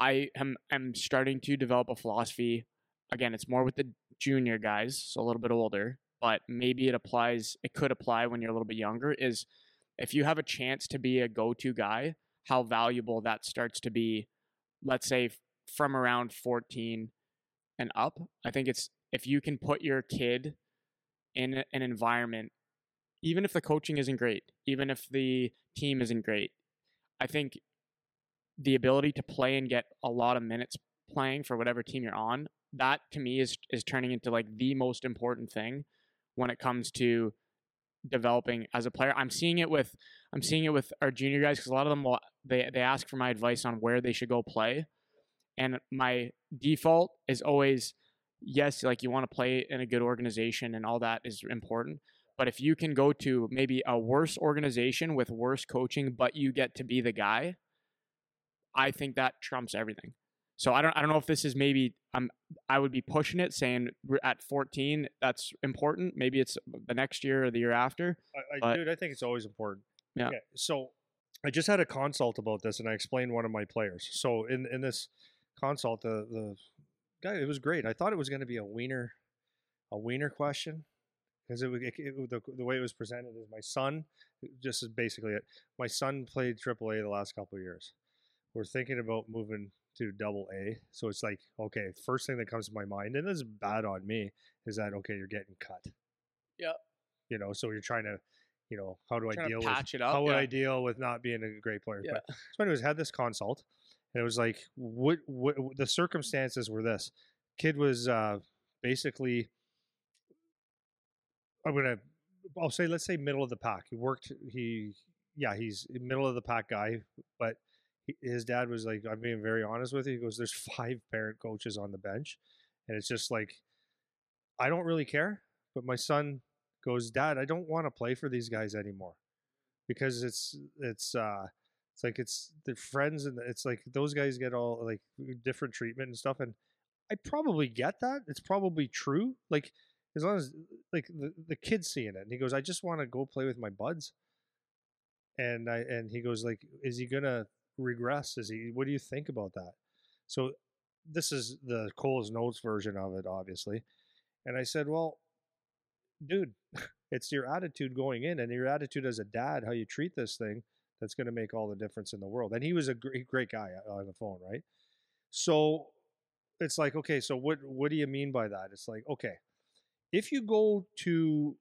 I am am starting to develop a philosophy. Again, it's more with the junior guys, so a little bit older, but maybe it applies it could apply when you're a little bit younger is if you have a chance to be a go-to guy, how valuable that starts to be let's say from around 14 and up. I think it's if you can put your kid in an environment even if the coaching isn't great, even if the team isn't great, I think the ability to play and get a lot of minutes playing for whatever team you're on, that to me is is turning into like the most important thing when it comes to developing as a player. I'm seeing it with I'm seeing it with our junior guys because a lot of them will they they ask for my advice on where they should go play, and my default is always yes, like you want to play in a good organization and all that is important. But if you can go to maybe a worse organization with worse coaching, but you get to be the guy, I think that trumps everything. So I don't I don't know if this is maybe um I would be pushing it saying we're at 14 that's important. Maybe it's the next year or the year after. I, I dude, I think it's always important. Yeah. So I just had a consult about this, and I explained one of my players. So in in this consult, the the guy, it was great. I thought it was going to be a wiener, a wiener question, because it, it, it, the the way it was presented is my son. Just is basically it. My son played AAA the last couple of years. We're thinking about moving to double A. So it's like, okay, first thing that comes to my mind, and this is bad on me, is that okay, you're getting cut. Yeah. You know, so you're trying to, you know, how do I deal with up. how would yeah. I deal with not being a great player? Yeah. But so anyways, had this consult, and it was like, what, what the circumstances were this. Kid was uh, basically, I'm gonna, I'll say, let's say middle of the pack. He worked, he, yeah, he's middle of the pack guy, but his dad was like, I'm being very honest with you. He goes, there's five parent coaches on the bench, and it's just like, I don't really care, but my son goes, Dad, I don't want to play for these guys anymore. Because it's it's uh it's like it's the friends and it's like those guys get all like different treatment and stuff and I probably get that. It's probably true. Like as long as like the, the kid's seeing it and he goes I just want to go play with my buds. And I and he goes like is he gonna regress is he what do you think about that? So this is the Cole's notes version of it obviously and I said well dude it's your attitude going in and your attitude as a dad how you treat this thing that's going to make all the difference in the world. And he was a great, great guy uh, on the phone right? So it's like okay so what what do you mean by that? It's like okay if you go to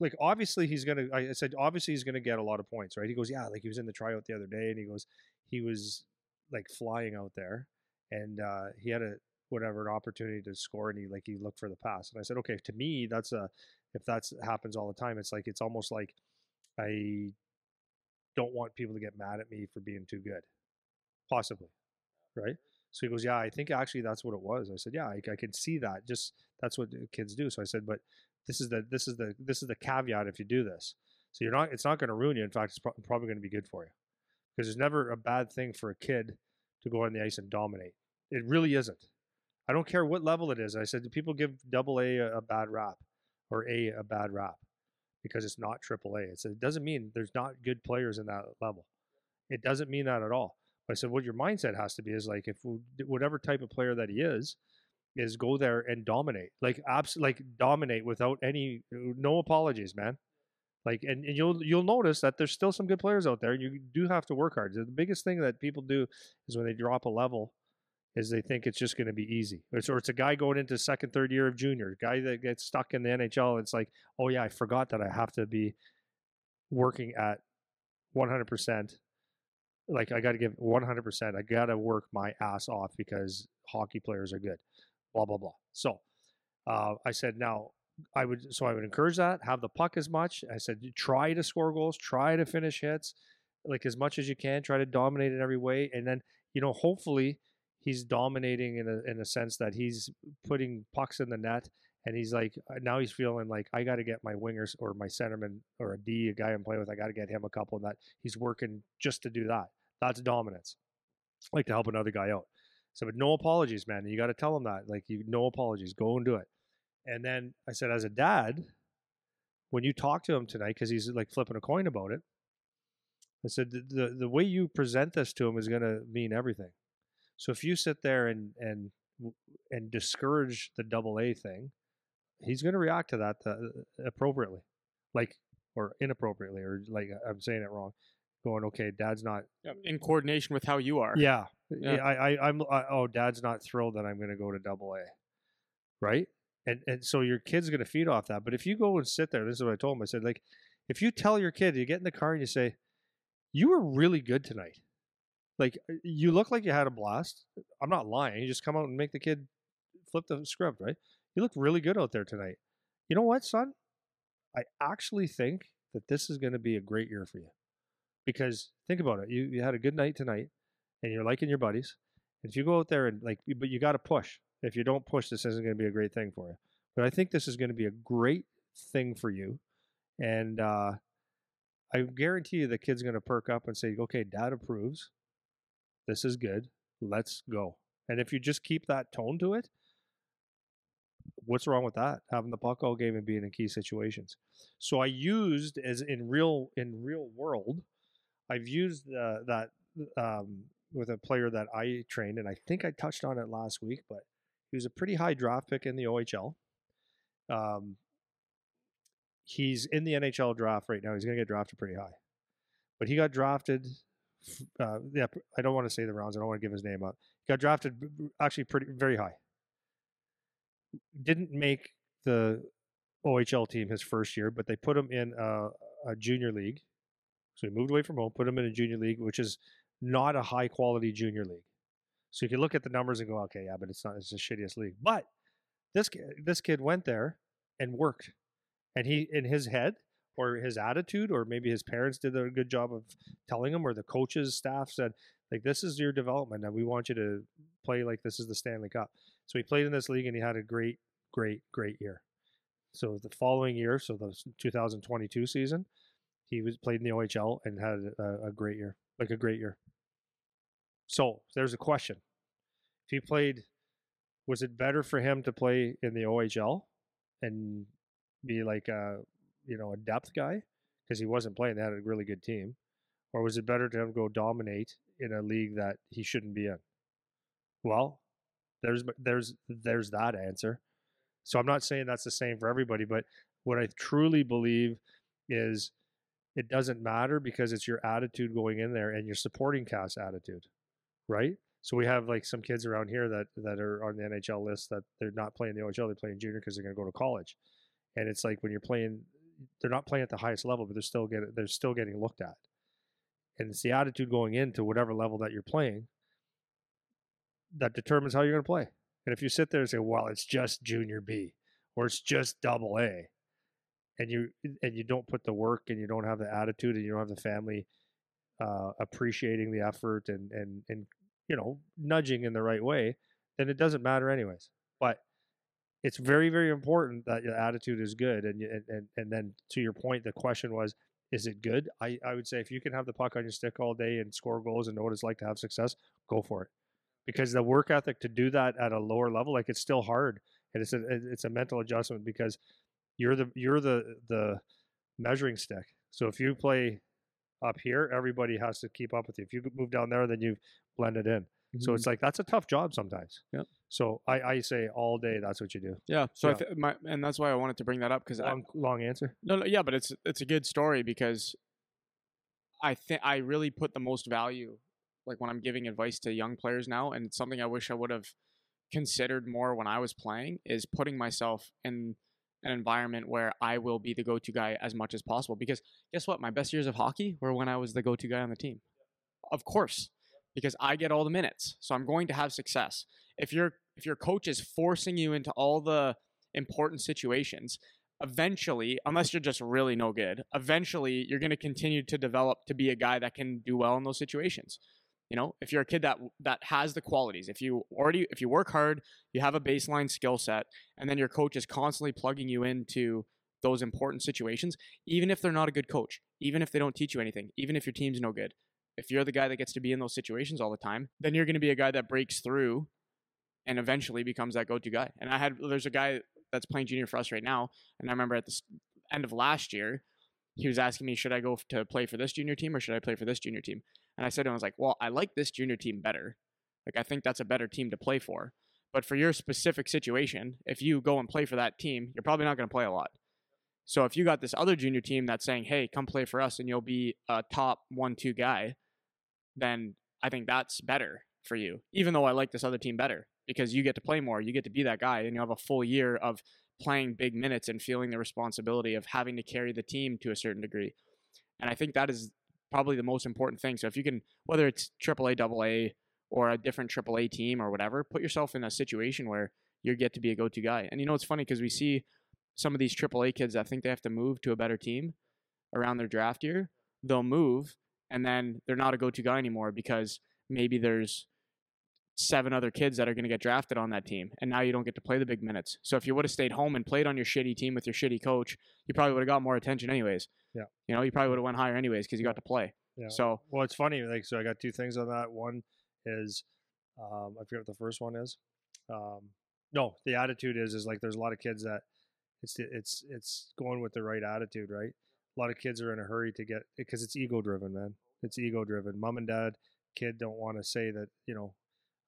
like obviously he's gonna i said obviously he's gonna get a lot of points right? He goes yeah like he was in the tryout the other day and he goes he was like flying out there and uh he had a whatever an opportunity to score and he like he looked for the pass and i said okay to me that's a if that happens all the time it's like it's almost like i don't want people to get mad at me for being too good. Possibly right? So he goes yeah i think actually that's what it was. I said yeah i, I can see that just that's what kids do. So i said but this is the this is the this is the caveat if you do this so you're not it's not going to ruin you in fact it's pro- probably going to be good for you because there's never a bad thing for a kid to go on the ice and dominate it really isn't I don't care what level it is. I said, do people give double A a, bad rap or A a bad rap because it's not triple A? It doesn't mean there's not good players in that level. It doesn't mean that at all. But I said, what your mindset has to be is like, if whatever type of player that he is, is go there and dominate, like abs- like dominate without any, uh, no apologies, man. Like, and, and you'll you'll notice that there's still some good players out there. You do have to work hard. The biggest thing that people do is when they drop a level, is they think it's just going to be easy. Or it's, or it's a guy going into second, third year of junior, guy that gets stuck in the NHL. It's like, oh yeah, I forgot that I have to be working at 100%. Like I got to give 100%. I got to work my ass off because hockey players are good. Blah blah blah. So uh, I said, now I would so I would encourage that. Have the puck as much. I said, try to score goals, try to finish hits, like as much as you can. Try to dominate in every way, and then you know hopefully he's dominating in a in a sense that he's putting pucks in the net and he's like uh, now he's feeling like I got to get my wingers or my centerman or a D a guy I'm playing with I got to get him a couple and that he's working just to do that. That's dominance. Like to help another guy out. So but no apologies, man. You got to tell him that. Like you no apologies. Go and do it. And then I said as a dad, when you talk to him tonight cuz he's like flipping a coin about it, I said the, the the way you present this to him is going to mean everything. So if you sit there and and and discourage the double A thing, he's going to react to that uh, appropriately, like or inappropriately, or like I'm saying it wrong. Going, okay, Dad's not. In coordination with how you are. Yeah, Yeah. I, I, I'm. I, oh, Dad's not thrilled that I'm going to go to double A, right? And and so your kid's going to feed off that. But if you go and sit there, this is what I told him. I said, like, if you tell your kid, you get in the car and you say, "You were really good tonight." Like uh, you look like you had a blast. I'm not lying. You just come out and make the kid flip the script, right? You look really good out there tonight. You know what, son? I actually think that this is going to be a great year for you. Because think about it. You you had a good night tonight and you're liking your buddies. If you go out there and like but you got to push. If you don't push this isn't going to be a great thing for you. But I think this is going to be a great thing for you. And uh I guarantee you the kid's going to perk up and say, "Okay, dad approves." this is good let's go and if you just keep that tone to it what's wrong with that having the puck all game and being in key situations so i used as in real in real world i've used uh, that um, with a player that I trained, and I think I touched on it last week, but he was a pretty high draft pick in the OHL. Um, he's in the NHL draft right now. He's going to get drafted pretty high, but he got drafted. Uh, yeah, I don't want to say the rounds. I don't want to give his name up. He got drafted actually pretty very high. Didn't make the OHL team his first year, but they put him in a, a junior league. So he moved away from home, put him in a junior league, which is not a high quality junior league. So if you can look at the numbers and go, okay, yeah, but it's not. It's the shittiest league. But this this kid went there and worked, and he in his head or his attitude or maybe his parents did a good job of telling him or the coaches staff said like this is your development and we want you to play like this is the Stanley Cup. So he played in this league and he had a great great great year. So the following year, so the 2022 season, he was played in the OHL and had a, a great year, like a great year. So there's a question: If he played, was it better for him to play in the OHL and be like a you know a depth guy because he wasn't playing? They had a really good team, or was it better to him go dominate in a league that he shouldn't be in? Well, there's there's there's that answer. So I'm not saying that's the same for everybody, but what I truly believe is it doesn't matter because it's your attitude going in there and your supporting cast attitude, right? So we have like some kids around here that that are on the NHL list that they're not playing the OHL, they're playing junior because they're going to go to college, and it's like when you're playing, they're not playing at the highest level, but they're still getting they're still getting looked at, and it's the attitude going into whatever level that you're playing that determines how you're going to play. And if you sit there and say, "Well, it's just junior B," or "It's just double A," and you and you don't put the work and you don't have the attitude and you don't have the family uh, appreciating the effort and and and you know nudging in the right way, then it doesn't matter anyways. But it's very very important that your attitude is good and and and, and then to your point, the question was. Is it good? I, I would say if you can have the puck on your stick all day and score goals and know what it's like to have success, go for it. Because the work ethic to do that at a lower level, like it's still hard, and it's a it's a mental adjustment because you're the you're the the measuring stick. So if you play up here, everybody has to keep up with you. If you move down there, then you blend it in. Mm-hmm. So it's like that's a tough job sometimes. Yeah. So I, I say all day that's what you do. Yeah. So yeah. I th- my and that's why I wanted to bring that up because long, I, long answer. No, no, yeah, but it's it's a good story because I think I really put the most value like when I'm giving advice to young players now, and it's something I wish I would have considered more when I was playing is putting myself in an environment where I will be the go-to guy as much as possible. Because guess what? My best years of hockey were when I was the go-to guy on the team. Of course, because I get all the minutes, so I'm going to have success. If your if your coach is forcing you into all the important situations, eventually, unless you're just really no good, eventually you're going to continue to develop to be a guy that can do well in those situations. You know, if you're a kid that that has the qualities, if you already if you work hard, you have a baseline skill set, and then your coach is constantly plugging you into those important situations, even if they're not a good coach, even if they don't teach you anything, even if your team's no good. If you're the guy that gets to be in those situations all the time, then you're going to be a guy that breaks through and eventually becomes that go-to guy. And I had there's a guy that's playing junior for us right now, and I remember at the end of last year, he was asking me, should I go to play for this junior team or should I play for this junior team? And I said to him, I was like, well, I like this junior team better. Like, I think that's a better team to play for. But for your specific situation, if you go and play for that team, you're probably not going to play a lot. So if you got this other junior team that's saying, hey, come play for us and you'll be a top one, two guy, then I think that's better for you, even though I like this other team better because you get to play more. You get to be that guy and you have a full year of playing big minutes and feeling the responsibility of having to carry the team to a certain degree. And I think that is probably the most important thing. So if you can, whether it's AAA, AA, or a different AAA team or whatever, put yourself in a situation where you get to be a go-to guy. And you know, it's funny because we see some of these AAA kids that think they have to move to a better team around their draft year. They'll move, and then they're not a go-to guy anymore because maybe there's seven other kids that are going to get drafted on that team, and now you don't get to play the big minutes. So if you would have stayed home and played on your shitty team with your shitty coach, you probably would have got more attention anyways. Yeah. You know, you probably would have went higher anyways because you got to play. Yeah. So well, it's funny. Like, so I got two things on that. One is, um, I forget what the first one is. Um, no, the attitude is is like there's a lot of kids that it's it's it's going with the right attitude, right? A lot of kids are in a hurry to get because it's ego driven, man. It's ego driven. Mom and dad kid don't want to say that you know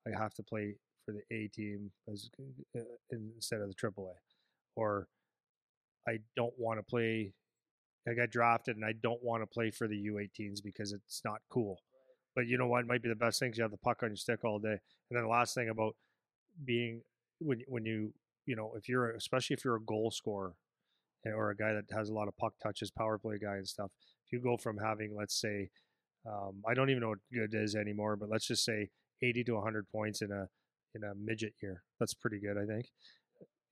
I have to play for the A team as uh, instead of the AAA, or I don't want to play. I got drafted and I don't want to play for the U18s because it's not cool. But you know what? It might be the best thing. You have the puck on your stick all day. And then the last thing about being when when you you know if you're especially if you're a goal scorer eh, or a guy that has a lot of puck touches, power play guy and stuff. If you go from having let's say um, I don't even know what good is anymore, but let's just say 80 to 100 points in a in a midget year. That's pretty good, I think.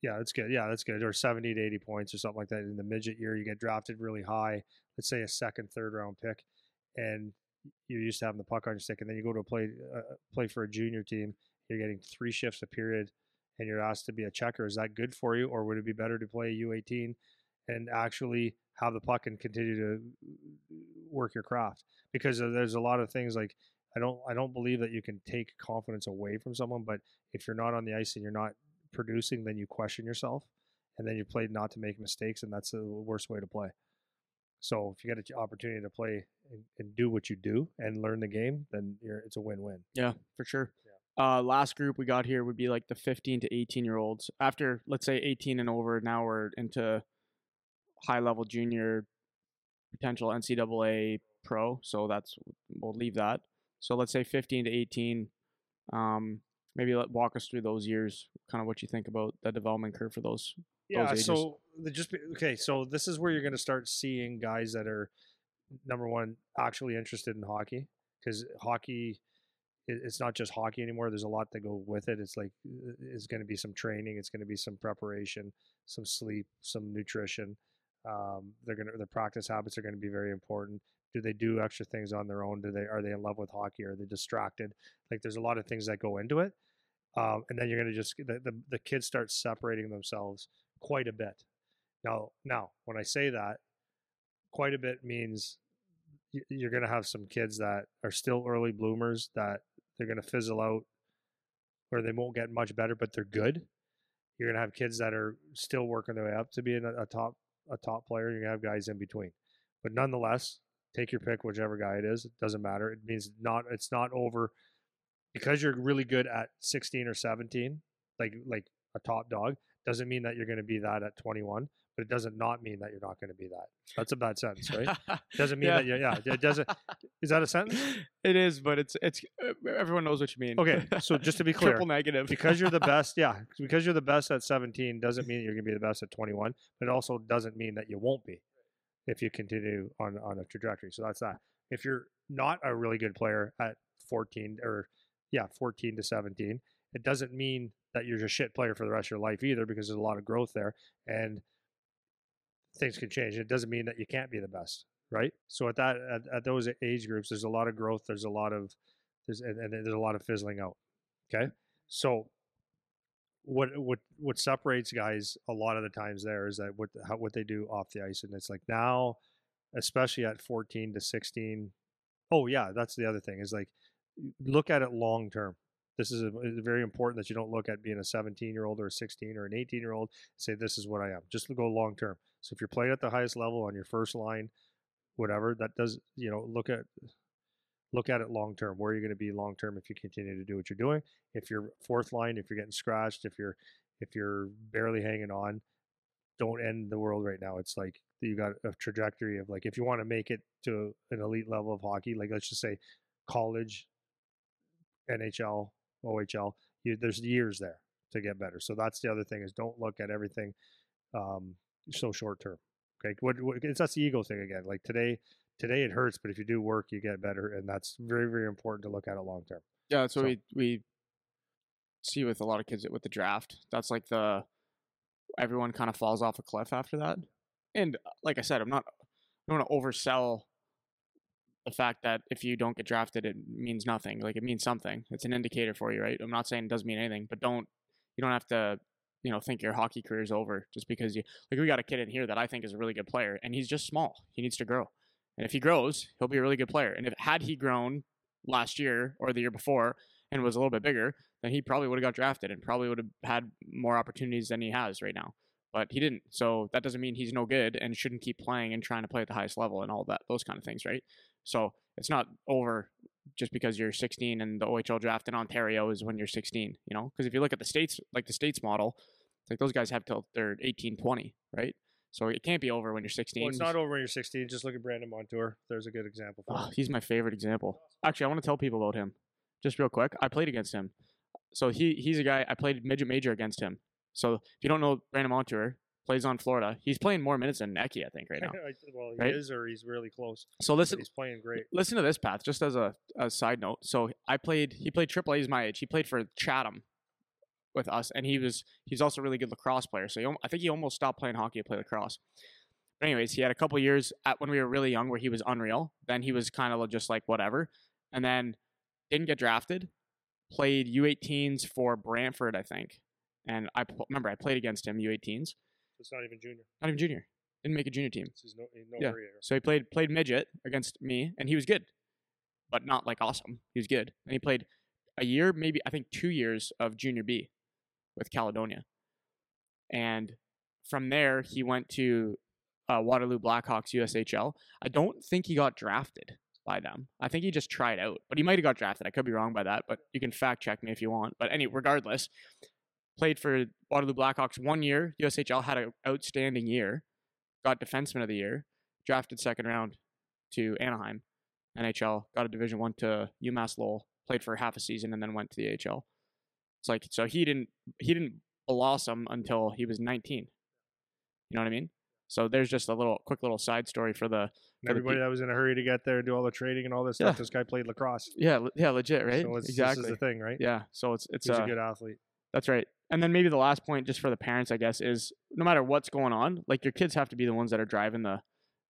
Yeah, that's good. Yeah, that's good. Or 70 to 80 points or something like that in the midget year. You get drafted really high. Let's say a second, third round pick, and you're used to having the puck on your stick, and then you go to play uh, play for a junior team. You're getting three shifts a period, and you're asked to be a checker. Is that good for you, or would it be better to play U18 and actually have the puck and continue to work your craft? Because there's a lot of things like I don't I don't believe that you can take confidence away from someone, but if you're not on the ice and you're not producing, then you question yourself, and then you play not to make mistakes, and that's the worst way to play. So if you get an opportunity to play and, and, do what you do and learn the game, then it's a win-win. Yeah, for sure. Yeah. Uh, last group we got here would be like the 15 to 18 year olds. After let's say 18 and over, now we're into high level junior, potential NCAA pro. So that's we'll leave that. So let's say 15 to 18. Um, maybe let walk us through those years, kind of what you think about the development curve for those. Yeah. Those so just okay. So this is where you're going to start seeing guys that are number one actually interested in hockey because hockey it's not just hockey anymore there's a lot that go with it it's like it's going to be some training it's going to be some preparation some sleep some nutrition um, they're going to their practice habits are going to be very important do they do extra things on their own? Do they are they in love with hockey? Are they distracted? Like there's a lot of things that go into it um, and then you're going to just the, the, the kids start separating themselves quite a bit. Now now when i say that quite a bit means you're going to have some kids that are still early bloomers that they're going to fizzle out or they won't get much better but they're good. You're going to have kids that are still working their way up to being a, a top a top player. You're going to have guys in between. But nonetheless take your pick whichever guy it is it doesn't matter it means not it's not over because you're really good at 16 or 17 like like a top dog doesn't mean that you're going to be that at 21 but it doesn't not mean that you're not going to be that. That's a bad sentence, right? doesn't mean yeah. that you yeah, it doesn't Is that a sentence? It is, but it's it's everyone knows what you mean. Okay, so just to be clear, triple negative. because you're the best, yeah, because you're the best at 17 doesn't mean you're going to be the best at 21, but it also doesn't mean that you won't be if you continue on on a trajectory. So that's that. If you're not a really good player at 14 or yeah, 14 to 17, it doesn't mean that you're a shit player for the rest of your life either because there's a lot of growth there and things can change. It doesn't mean that you can't be the best, right? So at that at, at those age groups, there's a lot of growth. There's a lot of there's and, and there's a lot of fizzling out. Okay, so what what what separates guys a lot of the times there is that what how, what they do off the ice, and it's like now, especially at 14 to 16. Oh yeah, that's the other thing is like look at it long term. This is a, very important that you don't look at being a 17 year old or a 16 or an 18 year old. Say this is what I am. Just go long term. So if you're playing at the highest level on your first line, whatever that does, you know, look at look at it long term. Where are you going to be long term if you continue to do what you're doing? If you're fourth line, if you're getting scratched, if you're if you're barely hanging on, don't end the world right now. It's like you got a trajectory of like if you want to make it to an elite level of hockey, like let's just say college, NHL, OHL, you, there's years there to get better. So that's the other thing is don't look at everything um, so short term. Okay, what, what it's that's the ego thing again. Like today, today it hurts, but if you do work, you get better, and that's very very important to look at it long term. Yeah, that's what so, we we see with a lot of kids with the draft. That's like the everyone kind of falls off a cliff after that. And uh, like I said, I'm not I don't want to oversell the fact that if you don't get drafted, it means nothing. Like it means something. It's an indicator for you, right? I'm not saying it doesn't mean anything, but don't you don't have to you know think your hockey career is over just because you like we got a kid in here that I think is a really good player and he's just small. He needs to grow. And if he grows, he'll be a really good player. And if had he grown last year or the year before and was a little bit bigger, then he probably would have got drafted and probably would have had more opportunities than he has right now. But he didn't. So that doesn't mean he's no good and shouldn't keep playing and trying to play at the highest level and all that those kind of things, right? So It's not over just because you're 16 and the OHL draft in Ontario is when you're 16, you know? Because if you look at the states, like the states model, like those guys have till they're 18, 20, right? So it can't be over when you're 16. Well, it's not over when you're 16. Just look at Brandon Montour. There's a good example. For Oh, he's my favorite example. Actually, I want to tell people about him, just real quick. I played against him, so he he's a guy I played midget major against him. So if you don't know Brandon Montour, plays on Florida. He's playing more minutes than Necky, I think, right now. Well, he Right? is, or he's really close. So listen, he's playing great. listen to this path just as a, a side note so i played he played triple a's my age he played for chatham with us and he was he's also a really good lacrosse player so he, i think he almost stopped playing hockey to play lacrosse. But anyways he had a couple years at when we were really young where he was unreal then he was kind of just like whatever and then didn't get drafted played u18s for brantford i think and i remember i played against him u18s It's not even junior. not even junior. Didn't make a junior team. No, no Yeah. so he played played midget against me, and he was good, but not like awesome. He was good, and he played a year, maybe I think two years of junior B with Caledonia, and from there he went to uh, Waterloo Blackhawks USHL. I don't think he got drafted by them. I think he just tried out, but he might have got drafted. I could be wrong by that, but you can fact check me if you want. But anyway, regardless, played for Waterloo Blackhawks one year. USHL had an outstanding year. Got defenseman of the year drafted second round to Anaheim, NHL, got a Division One to UMass Lowell, played for half a season, and then went to the AHL. It's like so he didn't he didn't blossom until he was 19. You know what I mean? So there's just a little quick little side story for the the everybody pe- that was in a hurry to get there and do all the trading and all this Yeah. stuff, this guy played lacrosse. yeah le- yeah legit right So it's, exactly This is the thing, right? yeah so it's it's He's uh, a good athlete. That's right. And then maybe the last point, just for the parents, I guess, is no matter what's going on, like your kids have to be the ones that are driving the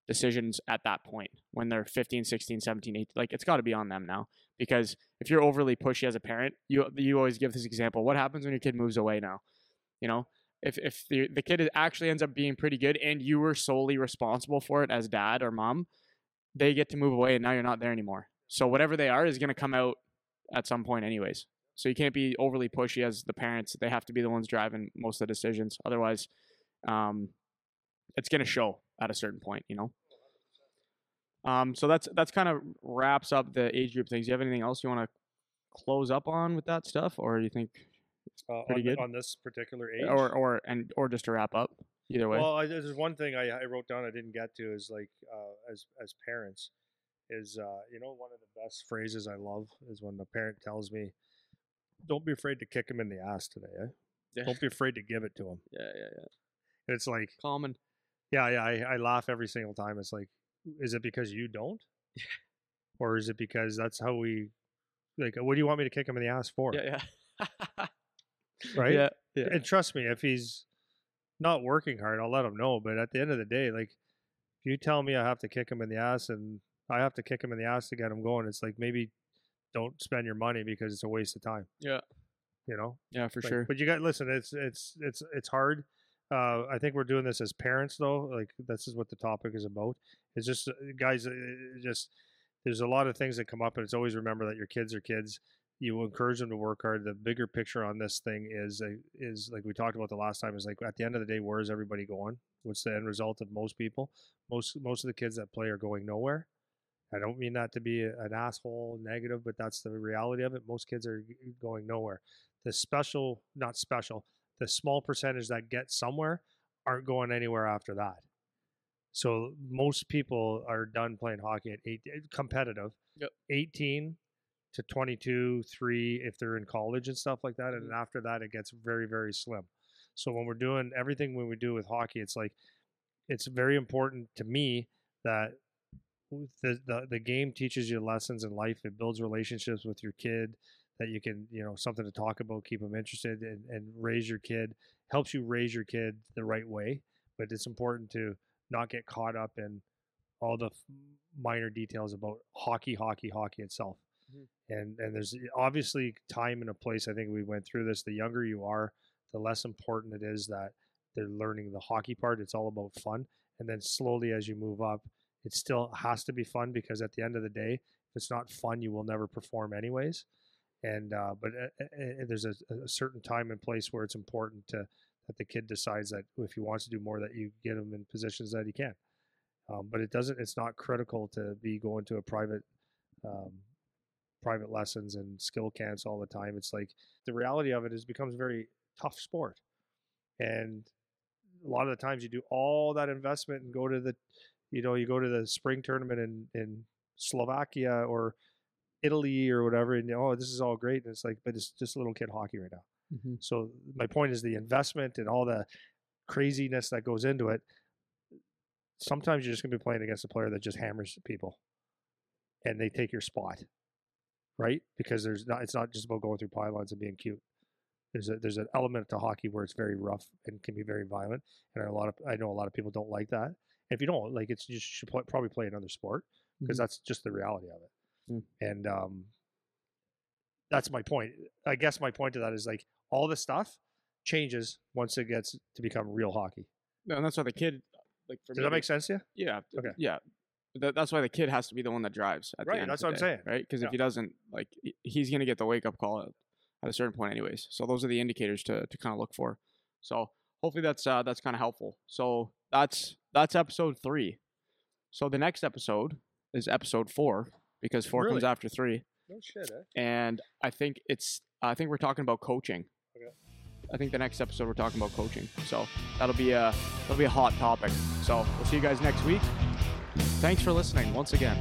decisions at that point when they're 15, 16, 17, 18. Like it's got to be on them now. Because if you're overly pushy as a parent, you you always give this example. What happens when your kid moves away now? You know, if if the the kid actually ends up being pretty good and you were solely responsible for it as dad or mom, they get to move away and now you're not there anymore. So whatever they are is going to come out at some point anyways. So you can't be overly pushy as the parents. They have to be the ones driving most of the decisions. Otherwise, um, it's going to show at a certain point, you know. Um, so that's that's kind of wraps up the age group things. Do you have anything else you want to close up on with that stuff, or you think, Uh, pretty on, good. on this particular age. or or and or just to wrap up? Either way. Well, I, there's one thing I, I wrote down I didn't get to is like uh, as as parents is uh, you know one of the best phrases I love is when the parent tells me, "Don't be afraid to kick him in the ass today. Eh? yeah. Don't be afraid to give it to him." yeah, yeah, yeah. And it's like, Common. yeah, yeah, I, I laugh every single time. It's like, is it because you don't, or is it because that's how we like? What do you want me to kick him in the ass for? Yeah, yeah. Right? Yeah, yeah. And trust me, if he's not working hard, I'll let him know. But at the end of the day, like if you tell me I have to kick him in the ass and I have to kick him in the ass to get him going, it's like maybe don't spend your money because it's a waste of time. Yeah. You know? Yeah, for Like, sure. But you got listen, it's it's it's it's hard. Uh, I think we're doing this as parents though. Like this is what the topic is about. It's just uh, guys, uh, it just there's a lot of things that come up, and it's always remember that your kids are kids. You encourage them to work hard. The bigger picture on this thing is uh, is like we talked about the last time. Is like at the end of the day, where is everybody going? What's the end result of most people? Most most of the kids that play are going nowhere. I don't mean that to be an asshole negative, but that's the reality of it. Most kids are going nowhere. The special, not special, the small percentage that get somewhere aren't going anywhere after that. So most people are done playing hockey at eight, eh, competitive, Yep. 18 to 22, three if they're in college and stuff like that. And Mhm. after that, it gets very, very slim. So when we're doing everything when we do with hockey, it's like it's very important to me that the, the the game teaches you lessons in life. It builds relationships with your kid that you can you know something to talk about, keep them interested, and, and raise your kid. Helps you raise your kid the right way. But it's important to not get caught up in all the f- minor details about hockey, hockey, hockey itself. Mhm. And and there's obviously time and a place. I think we went through this. The younger you are, the less important it is that they're learning the hockey part. It's all about fun. And then slowly as you move up, it still has to be fun because at the end of the day, if it's not fun, you will never perform anyways. And uh, but uh, uh, uh, there's a, a certain time and place where it's important to that the kid decides that if he wants to do more, that you get him in positions that he can. Um, but it doesn't. It's not critical to be going to a private um, private lessons and skill camps all the time. It's like the reality of it is becomes a very tough sport, and a lot of the times you do all that investment and go to the, you know, you go to the spring tournament in in Slovakia or Italy or whatever, and oh, this is all great, and it's like, but it's just little kid hockey right now. Mm-hmm. So my point is the investment and all the craziness that goes into it. Sometimes you're just going to be playing against a player that just hammers people, and they take your spot, right? Because there's not. It's not just about going through pylons and being cute. There's a there's an element to hockey where it's very rough and can be very violent, and a lot of I know a lot of people don't like that. If you don't like, it's you should play, probably play another sport because Mhm. that's just the reality of it. Mm. And um, that's my point. I guess my point to that is like all this stuff changes once it gets to become real hockey. No, and that's why the kid, like, for Does me, that make sense to you? Yeah. Okay. Yeah. That, that's why the kid has to be the one that drives. At Right, that's what I'm saying. Right. Because Yeah. if he doesn't, like, he's gonna get the wake up call at, at a certain point, anyways. So those are the indicators to to kind of look for. So hopefully that's uh that's kind of helpful. So that's that's episode three. So the next episode is episode four because four comes after three, No shit, eh? and I think it's I think we're talking about coaching. Okay. I think the next episode we're talking about coaching. So that'll be a that'll be a hot topic. So we'll see you guys next week. Thanks for listening once again.